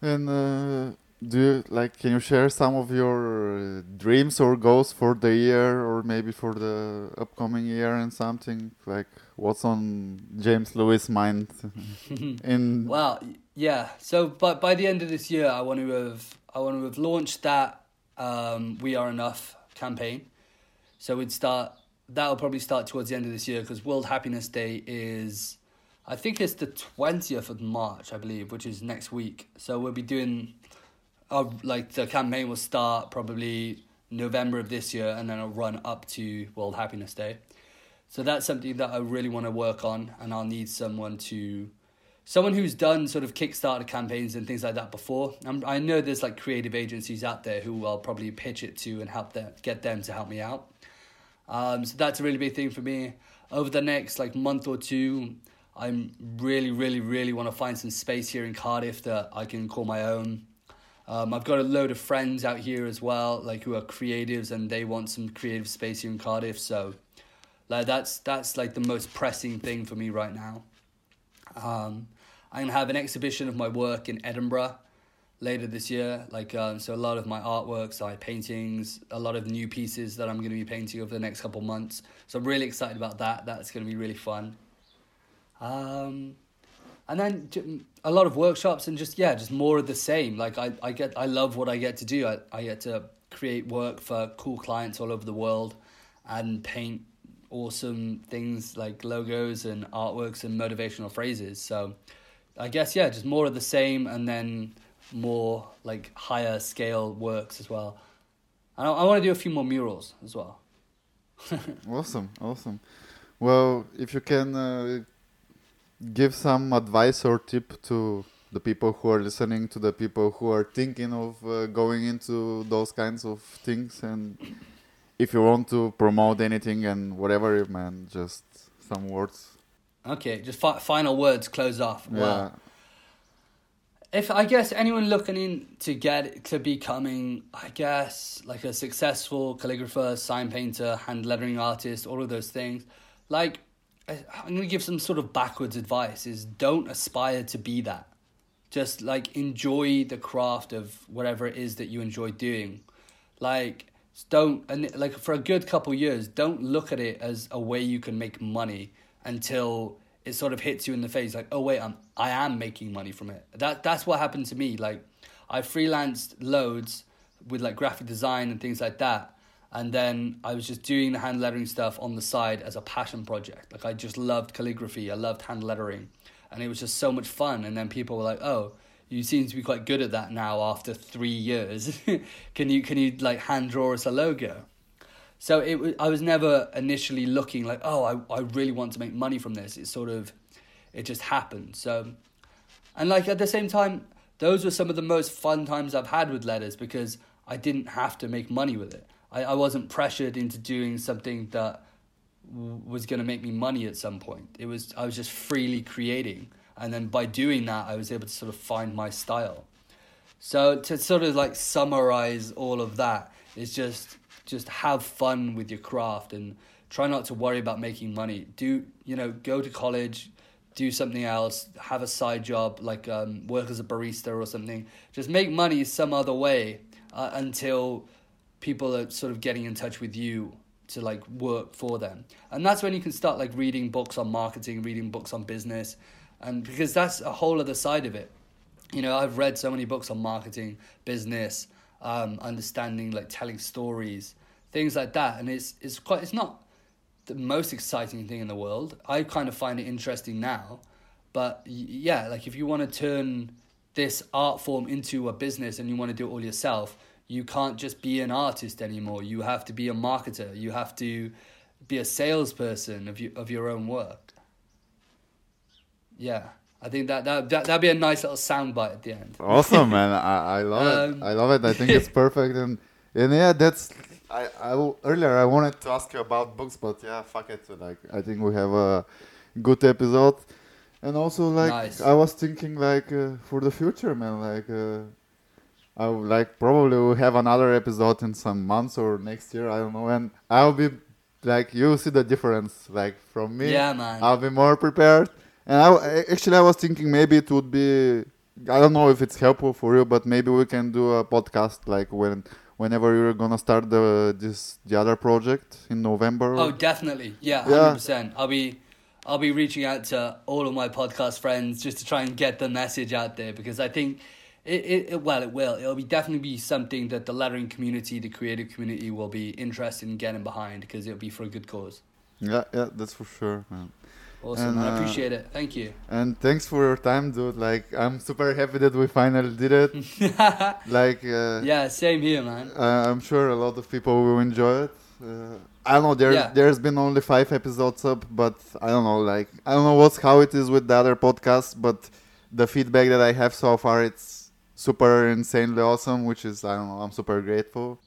A: And uh, do you like? Can you share some of your uh, dreams or goals for the year, or maybe for the upcoming year, and something like what's on James Lewis' mind? <laughs> in
B: well, yeah. So, but by the end of this year, I want to have I want to have launched that um, We Are Enough campaign. So we'd start, that'll probably start towards the end of this year because World Happiness Day is, I think it's the 20th of March, I believe, which is next week. So we'll be doing, uh, like, the campaign will start probably November of this year and then it'll run up to World Happiness Day. So that's something that I really want to work on, and I'll need someone to someone who's done sort of Kickstarter campaigns and things like that before. I'm, i know there's like creative agencies out there who I'll probably pitch it to and help them get them to help me out. Um, so that's a really big thing for me. Over the next like month or two, I'm really, really, really want to find some space here in Cardiff that I can call my own. Um, I've got a load of friends out here as well, like who are creatives and they want some creative space here in Cardiff. So, like that's that's like the most pressing thing for me right now. Um, I'm gonna have an exhibition of my work in Edinburgh later this year. Like um, so, a lot of my artworks, my paintings, a lot of new pieces that I'm gonna be painting over the next couple months. So I'm really excited about that. That's gonna be really fun. Um, and then a lot of workshops and just yeah, just more of the same. Like I, I get, I love what I get to do. I, I get to create work for cool clients all over the world, and paint awesome things like logos and artworks and motivational phrases. So I guess yeah, just more of the same, and then more like higher scale works as well. And I, I want to do a few more murals as well. <laughs>
A: awesome, awesome. Well, if you can uh, give some advice or tip to the people who are listening, to the people who are thinking of uh, going into those kinds of things, and if you want to promote anything and whatever, man, just some words
B: Okay, just fi- final words. Close off. Yeah. Wow. If I guess anyone looking in to get to becoming, I guess like a successful calligrapher, sign painter, hand lettering artist, all of those things, like I'm gonna give some sort of backwards advice: is don't aspire to be that. Just like enjoy the craft of whatever it is that you enjoy doing. Like don't and like for a good couple years, don't look at it as a way you can make money until it sort of hits you in the face like oh wait I'm I am making money from it. That that's what happened to me. Like I freelanced loads with like graphic design and things like that. And then I was just doing the hand lettering stuff on the side as a passion project. Like I just loved calligraphy. I loved hand lettering. And it was just so much fun. And then people were like oh you seem to be quite good at that now after 3 years. <laughs> Can you can you like hand draw us a logo so it was, I was never initially looking like, oh, I, I really want to make money from this. It sort of, it just happened. So, and like at the same time, those were some of the most fun times I've had with letters because I didn't have to make money with it. I, I wasn't pressured into doing something that w- was going to make me money at some point. It was, I was just freely creating. And then by doing that, I was able to sort of find my style. So to sort of like summarize all of that is just just have fun with your craft and try not to worry about making money. Do you know? Go to college, do something else, have a side job like um, work as a barista or something. Just make money some other way uh, until people are sort of getting in touch with you to like work for them, and that's when you can start like reading books on marketing, reading books on business, and because that's a whole other side of it. You know, I've read so many books on marketing, business, um, understanding like telling stories things like that. And it's it's quite it's not the most exciting thing in the world. I kind of find it interesting now, but yeah, like if you want to turn this art form into a business and you want to do it all yourself, you can't just be an artist anymore. You have to be a marketer. You have to be a salesperson of you, of your own work. Yeah. I think that that that that'd be a nice little soundbite at the end.
A: Awesome, man. <laughs> I, I love
B: Um,
A: it. I love it. I think it's <laughs> perfect. And and yeah, that's. I, I earlier I wanted to ask you about books, but yeah, fuck it. Like I think we have a good episode, and also like
B: Nice.
A: I was thinking like uh, for the future, man. Like uh, I would like probably we'll have another episode in some months or next year. I don't know, and I'll be like you see the difference. Like from me,
B: Yeah, man.
A: I'll be more prepared. And I, actually, I was thinking maybe it would be. I don't know if it's helpful for you, but maybe we can do a podcast like when, whenever you're gonna start the this the other project in November.
B: Oh, definitely. Yeah,
A: Yeah.
B: hundred percent. I'll be, I'll be reaching out to all of my podcast friends just to try and get the message out there because I think, it, it, it well, it will. It'll be definitely be something that the lettering community, the creative community, will be interested in getting behind because it'll be for a good cause.
A: Yeah, yeah, that's for sure, man.
B: Awesome.
A: And.
B: I
A: uh,
B: appreciate it. Thank you.
A: And thanks for your time, dude. Like, I'm super happy that we finally did it. <laughs> like, uh,
B: yeah, same here, man.
A: Uh, I'm sure a lot of people will enjoy it. Uh, I don't know. There's
B: Yeah.
A: there's been only five episodes up, but I don't know. Like I don't know what's how it is with the other podcasts, but the feedback that I have so far, it's super insanely awesome. Which is I don't know. I'm super grateful.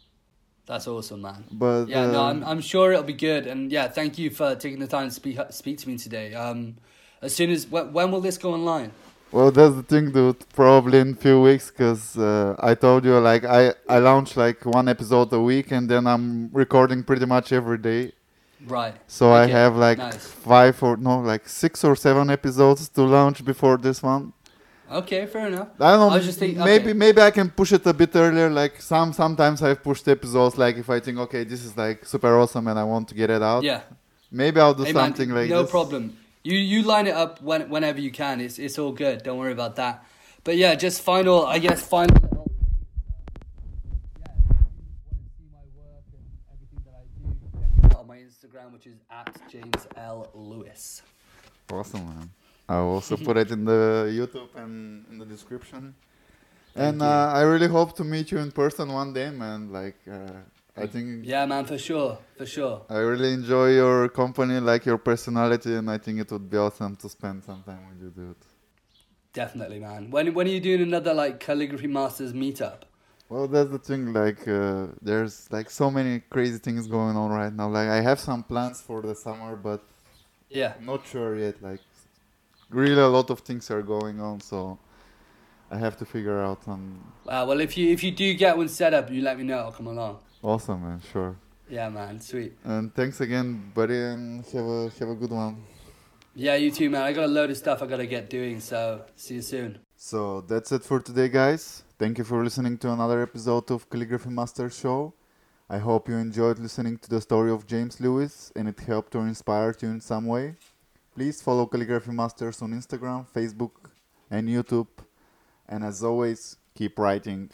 B: That's awesome, man.
A: But
B: Yeah, no, I'm, I'm sure it'll be good. And yeah, thank you for taking the time to speak speak to me today. Um, as soon as when, when will this go online?
A: Well, that's the thing, dude. Probably in a few weeks, cause uh, I told you like I I launch like one episode a week, and then I'm recording pretty much every day.
B: Right.
A: So I have like
B: nice.
A: five or no, like six or seven episodes to launch before this one.
B: Okay, fair enough.
A: I don't know.
B: I was just thinking-
A: maybe
B: okay.
A: maybe I can push it a bit earlier. Like some sometimes I've pushed episodes. Like if I think okay, this is like super awesome and I want to get it out.
B: Yeah.
A: Maybe I'll do
B: Hey, man,
A: something like
B: no
A: this.
B: problem. You you line it up when, whenever you can. It's it's all good. Don't worry about that. But yeah, just final. I guess final. little thing is, yeah, if you want to see my work and everything that I do, check it out on my Instagram, which is at James L Lewis.
A: Awesome, man. I'll also put it in the YouTube and in the description. and uh, I really hope to meet you in person one day, man. Like uh, I think
B: Yeah, man, for sure, for sure.
A: I really enjoy your company, like your personality, and I think it would be awesome to spend some time with you, dude.
B: Definitely, man. When when are you doing another like calligraphy masters meetup?
A: Well, that's the thing. Like, uh, there's like so many crazy things going on right now. Like, I have some plans for the summer, but
B: Yeah.
A: I'm not sure yet. Like, really, a lot of things are going on, so I have to figure out. On
B: Uh, well, if you if you do get one set up, you let me know. I'll come along.
A: awesome, man. Sure.
B: Yeah, man. Sweet.
A: And thanks again, buddy, and have a have a good one.
B: Yeah, you too, man. I got a load of stuff I gotta get doing. So see you soon.
A: So that's it for today, guys. Thank you for listening to another episode of Calligraphy Master Show. I hope you enjoyed listening to the story of James Lewis and it helped or inspired you in some way. Please follow Calligraphy Masters on Instagram, Facebook, and YouTube. And as always, keep writing.